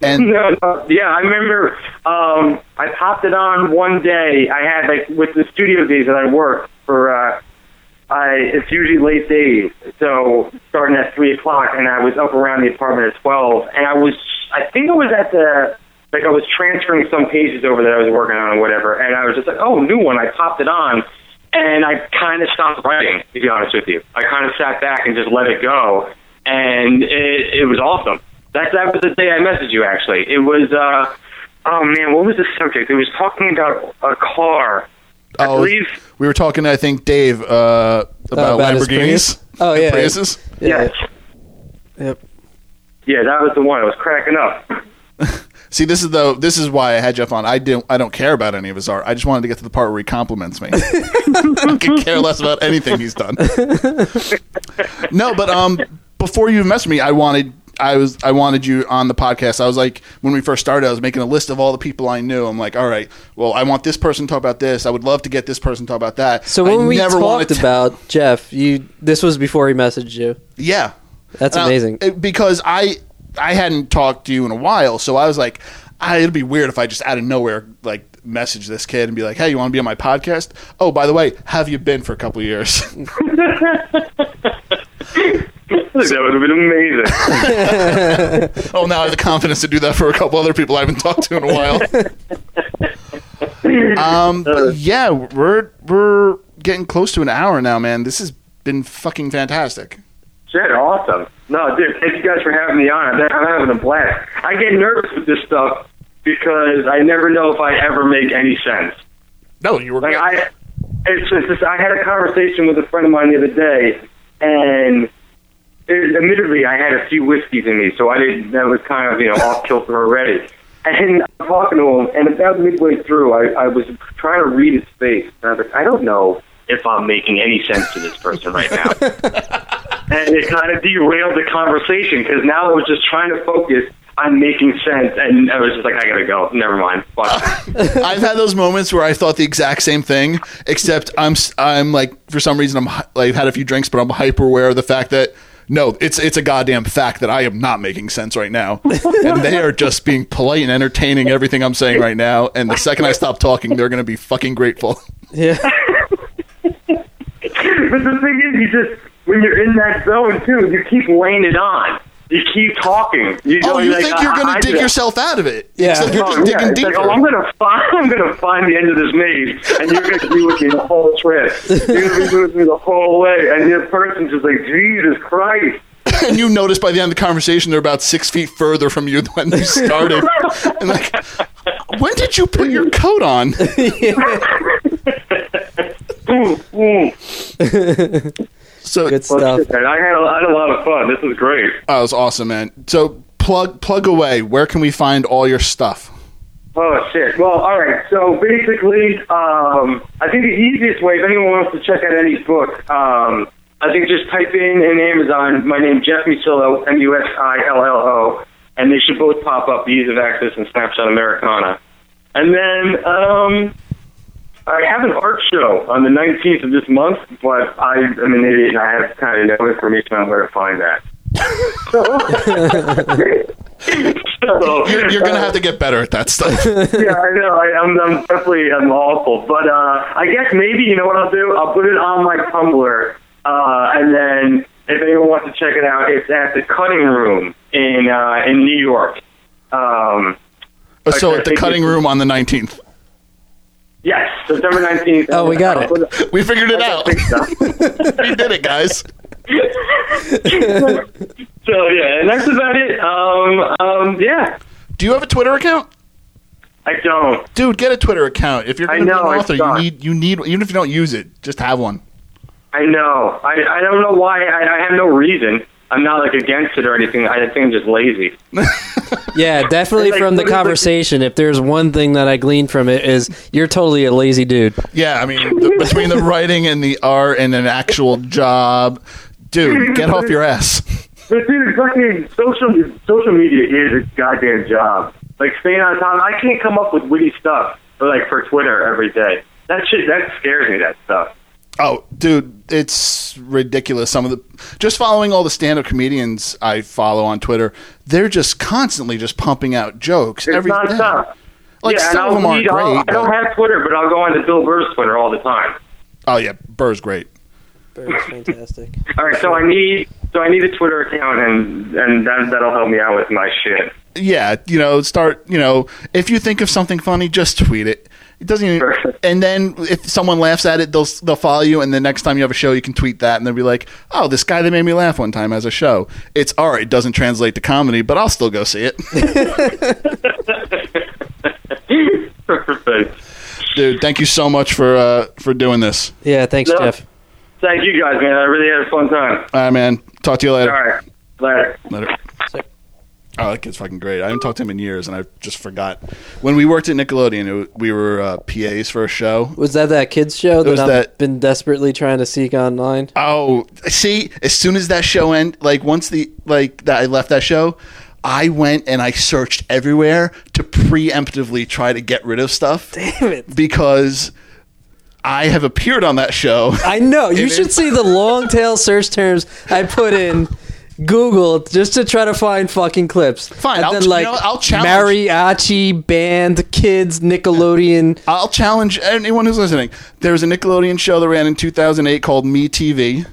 and yeah, I remember. Um, I popped it on one day. I had like with the studio days that I work for. Uh, I it's usually late days, so starting at three o'clock, and I was up around the apartment at twelve, and I was. I think I was at the like I was transferring some pages over that I was working on or whatever, and I was just like, oh, new one. I popped it on, and I kind of stopped writing. To be honest with you, I kind of sat back and just let it go, and it, it was awesome. That that was the day I messaged you. Actually, it was. uh Oh man, what was the subject? It was talking about a car. I oh, believe. we were talking. I think Dave uh, about, about Lamborghinis. Oh, yeah. Priuses. Yeah. Yes. Yep. Yeah, that was the one. I was cracking up. See, this is the this is why I had Jeff on. I didn't I don't care about any of his art. I just wanted to get to the part where he compliments me. I could care less about anything he's done. no, but um, before you messaged me, I wanted I was I wanted you on the podcast. I was like when we first started, I was making a list of all the people I knew. I'm like, all right, well, I want this person to talk about this. I would love to get this person to talk about that. So I when we never talked to- about Jeff, you this was before he messaged you. yeah, That's amazing. it- because I I hadn't talked to you in a while, so I was like, ah, it'd be weird if I just out of nowhere like message this kid and be like, hey, you want to be on my podcast? Oh, by the way, have you been for a couple of years? that would have been amazing. oh, now I have the confidence to do that for a couple other people I haven't talked to in a while. um, but yeah, we're we're getting close to an hour now, man. This has been fucking fantastic. Shit, awesome. No, dude, thank you guys for having me on. I'm having a blast. I get nervous with this stuff because I never know if I ever make any sense. No, you were Like. I, it's just I had a conversation with a friend of mine the other day, and it, admittedly, I had a few whiskeys in me, so I didn't. That was kind of you know off kilter already. And I'm talking to him, and about midway through, I, I was trying to read his face. And I was like, I don't know if I'm making any sense to this person right now. and it kind of derailed the conversation because now I was just trying to focus on making sense, and I was just like, I gotta go. Never mind. Fuck. I've had those moments where I thought the exact same thing, except I'm s- I'm like for some reason I'm like had a few drinks, but I'm hyper aware of the fact that no, it's it's a goddamn fact that I am not making sense right now, and they are just being polite and entertaining everything I'm saying right now. And the second I stop talking, they're gonna be fucking grateful. Yeah. But the thing is, you just when you're in that zone too, you keep laying it on. You keep talking. You Oh, know, you like, think you're gonna dig yourself out of it? Yeah. Except you're Oh, just yeah, digging it's like, oh, I'm gonna find, I'm gonna find the end of this maze, and you're gonna be with me the whole trip. You're gonna be with me the whole way, and the person's just like, Jesus Christ. and you notice by the end of the conversation they're about six feet further from you than when you started. and like, when did you put your coat on? Mm, mm. So Good Well, stuff. shit, I had, a, I had a lot of fun. This was great. Oh, that was awesome, man. So plug plug away. Where can we find all your stuff? Oh shit! Well, all right. So basically, um, I think the easiest way, if anyone wants to check out any book, um, I think just type in in Amazon my name Jeff Musillo, M U S I L L O, and they should both pop up: The Ease of Access and Snapshot Americana. And then um, I have an art show on the 19th of this month, but I, I'm an idiot and I have kind of no information on where to find that. so, You're, you're gonna have to get better at that stuff. yeah, I know. I, I'm, I'm definitely I'm awful, but uh, I guess maybe you know what I'll do. I'll put it on my Tumblr, uh, and then if anyone wants to check it out, it's at the Cutting Room in uh, in New York. Um, so Okay, at the cutting room on the 19th. Yes, September nineteenth. Oh, we got it. We figured it out. We did it, guys. so yeah, and that's about it. Um, um, yeah, Do you have a Twitter account? I don't. Dude, get a Twitter account. If you're going to be know, an author, you need you need even if you don't use it, just have one. I know. I I don't know why. I, I have no reason. I'm not like against it or anything. I think I'm just lazy. Yeah, definitely Like, from the what is it- conversation. If there's one thing that I gleaned from it is you're totally a lazy dude. Yeah, I mean, the, between the writing and the art and an actual job, dude, get off your ass. But dude, fucking social social media is a goddamn job. Like staying on top. I can't come up with witty stuff for like for Twitter every day. That shit that scares me. That stuff. Oh, dude, it's ridiculous. Some of the just following all the stand-up comedians I follow on Twitter, they're just constantly just pumping out jokes It's every day. nonstop. Like yeah, and some I'll of them aren't I'll- great. I don't have Twitter, but I'll go on to Bill Burr's Twitter all the time. oh yeah, Burr's great. Burr's fantastic. All right, so I need so I need a Twitter account, and and that that'll help me out with my shit. Yeah, you know, start. You know, if you think of something funny, just tweet it. It doesn't even. Perfect. And then if someone laughs at it, they'll they'll follow you, and the next time you have a show, you can tweet that, and they'll be like, "Oh, this guy that made me laugh one time has a show." It's all right. It doesn't translate to comedy, but I'll still go see it, Perfect. dude. Thank you so much for uh, for doing this. Yeah, thanks, No. Jeff. Thank you guys, man. I really had a fun time. All right, man. Talk to you later. right, later. Later. Oh, that kid's fucking great. I haven't talked to him in years, and I just forgot. When we worked at Nickelodeon, it, we were uh, PAs for a show. Was that that kids show that was I've that- been desperately trying to seek online? Oh, see, as soon as that show end, like once the like that I left that show, I went and I searched everywhere to preemptively try to get rid of stuff Damn it. because I have appeared on that show. I know. You should see the long tail search terms I put in Google just to try to find fucking clips. Fine, And I'll- then you like know, I'll challenge- mariachi band, kids, Nickelodeon. I'll challenge anyone who's listening. There was a Nickelodeon show that ran in 2008 called Me TV.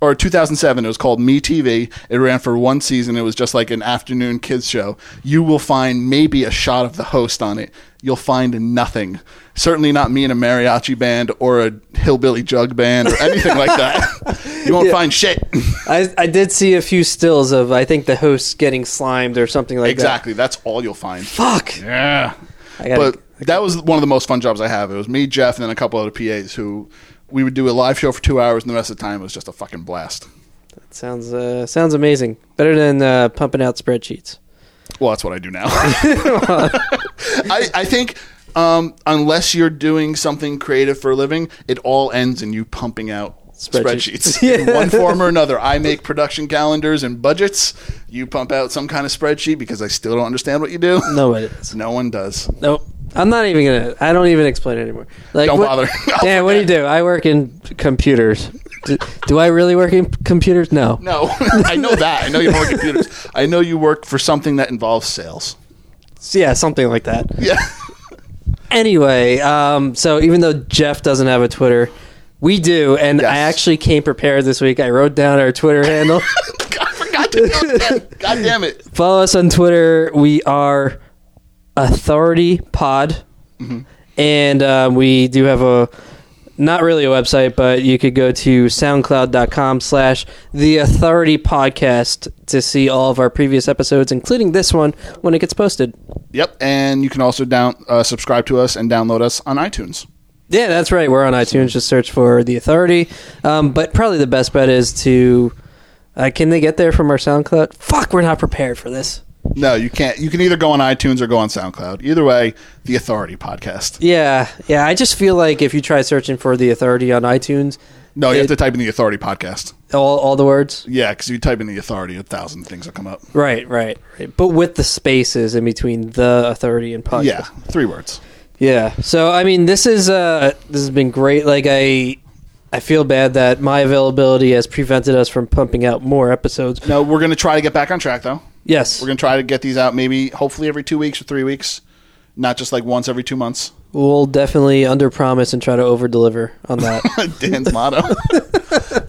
Or 2007, it was called Me TV. It ran for one season. It was just like an afternoon kids show. You will find maybe a shot of the host on it. You'll find nothing. Certainly not me in a mariachi band or a hillbilly jug band or anything like that. You won't Yeah. find shit. I, I did see a few stills of I think the hosts getting slimed or something like that. exactly. That's all you'll find. Fuck. Yeah. Gotta, but that was one of the most fun jobs I have. It was me, Jeff, and then a couple other PAs who we would do a live show for two hours, and the rest of the time it was just a fucking blast. That sounds uh, sounds amazing. Better than uh, pumping out spreadsheets. Well, that's what I do now. I, I think um, unless you're doing something creative for a living, it all ends in you pumping out Spreadsheets. in one form or another. I make production calendars and budgets. You pump out some kind of spreadsheet because I still don't understand what you do. No, it is. No one does. Nope. I'm not even gonna. I don't even explain it anymore. Like, Don't what, bother. I'll Dan, what do you do? I work in computers. Do, do I really work in computers? No. No, I know that. I know you work computers. I know you work for something that involves sales. Yeah, something like that. Yeah. Anyway, um, so even though Jeff doesn't have a Twitter, we do, and Yes. I actually came prepared this week. I wrote down our Twitter handle. I forgot to. God damn it. Follow us on Twitter. We are Authority Pod, and um, we do have a not really a website, but you could go to soundcloud.com slash the authority podcast to see all of our previous episodes, including this one when it gets posted. Yep, and you can also down uh, subscribe to us and download us on iTunes. Yeah, that's right. We're on iTunes. Just search for the authority. Um, but probably the best bet is to. Uh, can they get there from our SoundCloud? Fuck, we're not prepared for this. No, you can't. You can either go on iTunes or go on SoundCloud. Either way, the Authority podcast. Yeah, yeah. I just feel like if you try searching for the authority on iTunes, No, you It- have to type in the Authority podcast. all all the words. Yeah, because you type in the Authority, a thousand things will come up. Right, right, right. But with the spaces in between the authority and podcast. Yeah, three words. Yeah. So I mean, this is uh, this has been great. Like I, I feel bad that my availability has prevented us from pumping out more episodes. No, we're going to try to get back on track, though. Yes, We're going to try to get these out maybe, hopefully, every two weeks or three weeks, not just like once every two months. we'll definitely under promise and try to over deliver on that. Dan's motto.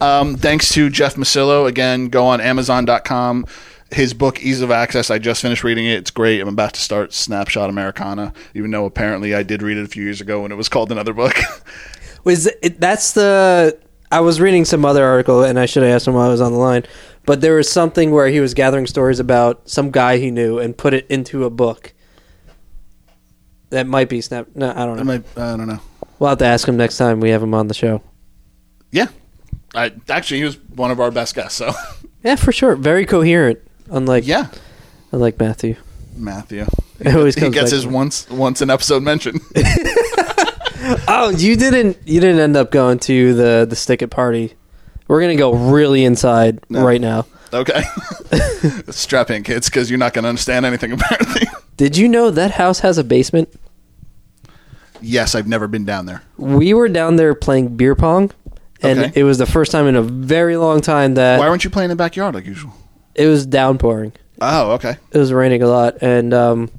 um, thanks to Jeff Musillo. Again, go on Amazon.com his book Ease of Access. I just finished reading it. It's great. I'm about to start Snapshot Americana, even though apparently I did read it a few years ago when it was called another book. Was it, that's the? I was reading some other article, and I should have asked him while I was on the line. But there was something where he was gathering stories about some guy he knew and put it into a book. That might be Snap. No, I don't know. I, might, I don't know. We'll have to ask him next time we have him on the show. Yeah, I actually he was one of our best guests. So Yeah, for sure. Very coherent. Unlike yeah, unlike Matthew. Matthew. It always he gets his once once an episode mention. Oh, you didn't you didn't end up going to the the stick it party. We're gonna go really inside No. right now. Okay, strap in, kids, because you're not going to understand anything apparently. Did you know that house has a basement? yes, I've never been down there. We were down there playing beer pong, and Okay. it was the first time in a very long time that Why weren't you playing in the backyard like usual? it was downpouring. Oh, okay. It was raining a lot, and um,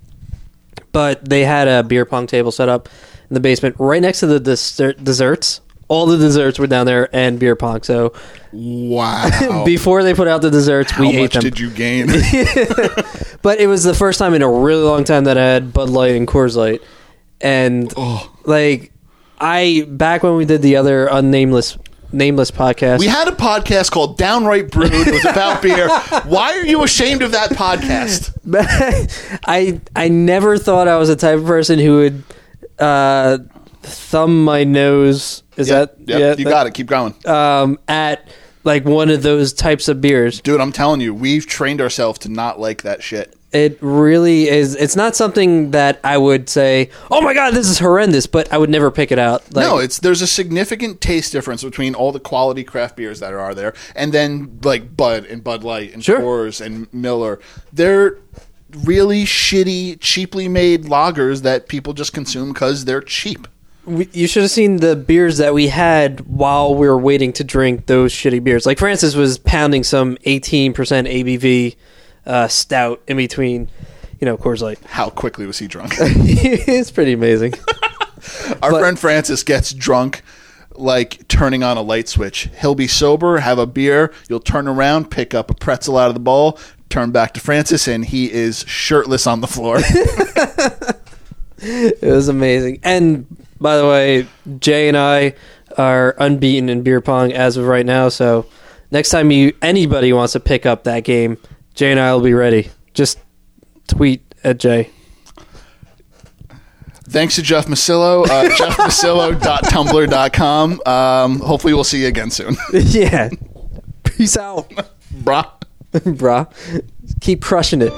but they had a beer pong table set up in the basement right next to the dessert- desserts. All the desserts were down there and beer pong. So Wow. before they put out the desserts, How we ate much them. did you gain? But it was the first time in a really long time that I had Bud Light and Coors Light, and oh. like I back when we did the other unnameless nameless podcast. We had a podcast called Downright Brewed. It was about beer. Why are you ashamed of that podcast? I I never thought I was the type of person who would uh, thumb my nose. Is Yep, that yep, yeah? you that- got it. Keep going. Um, at like one of those types of beers. Dude, I'm telling you, we've trained ourselves to not like that shit. It really is. It's not something that I would say, "Oh my god, this is horrendous," but I would never pick it out. Like, no, it's there's a significant taste difference between all the quality craft beers that are there, and then like Bud and Bud Light and Sure. Coors and Miller. They're really shitty, cheaply made lagers that people just consume because they're cheap. We, you should have seen the beers that we had while we were waiting to drink those shitty beers. Like Francis was pounding some 18% ABV uh, stout in between, you know, Coors Light. How quickly was he drunk? it's pretty amazing. Our But- friend Francis gets drunk like turning on a light switch. He'll be sober, have a beer, you'll turn around, pick up a pretzel out of the bowl, turn back to Francis, and he is shirtless on the floor. It was amazing. And by the way, Jay and I are unbeaten in beer pong as of right now. So next time you anybody wants to pick up that game, Jay and I will be ready. Just tweet at Jay. Thanks to Jeff Musillo, uh, jeffmusillo.tumblr.com. Um, hopefully, we'll see you again soon. yeah. Peace out, Brah. brah. Keep crushing it.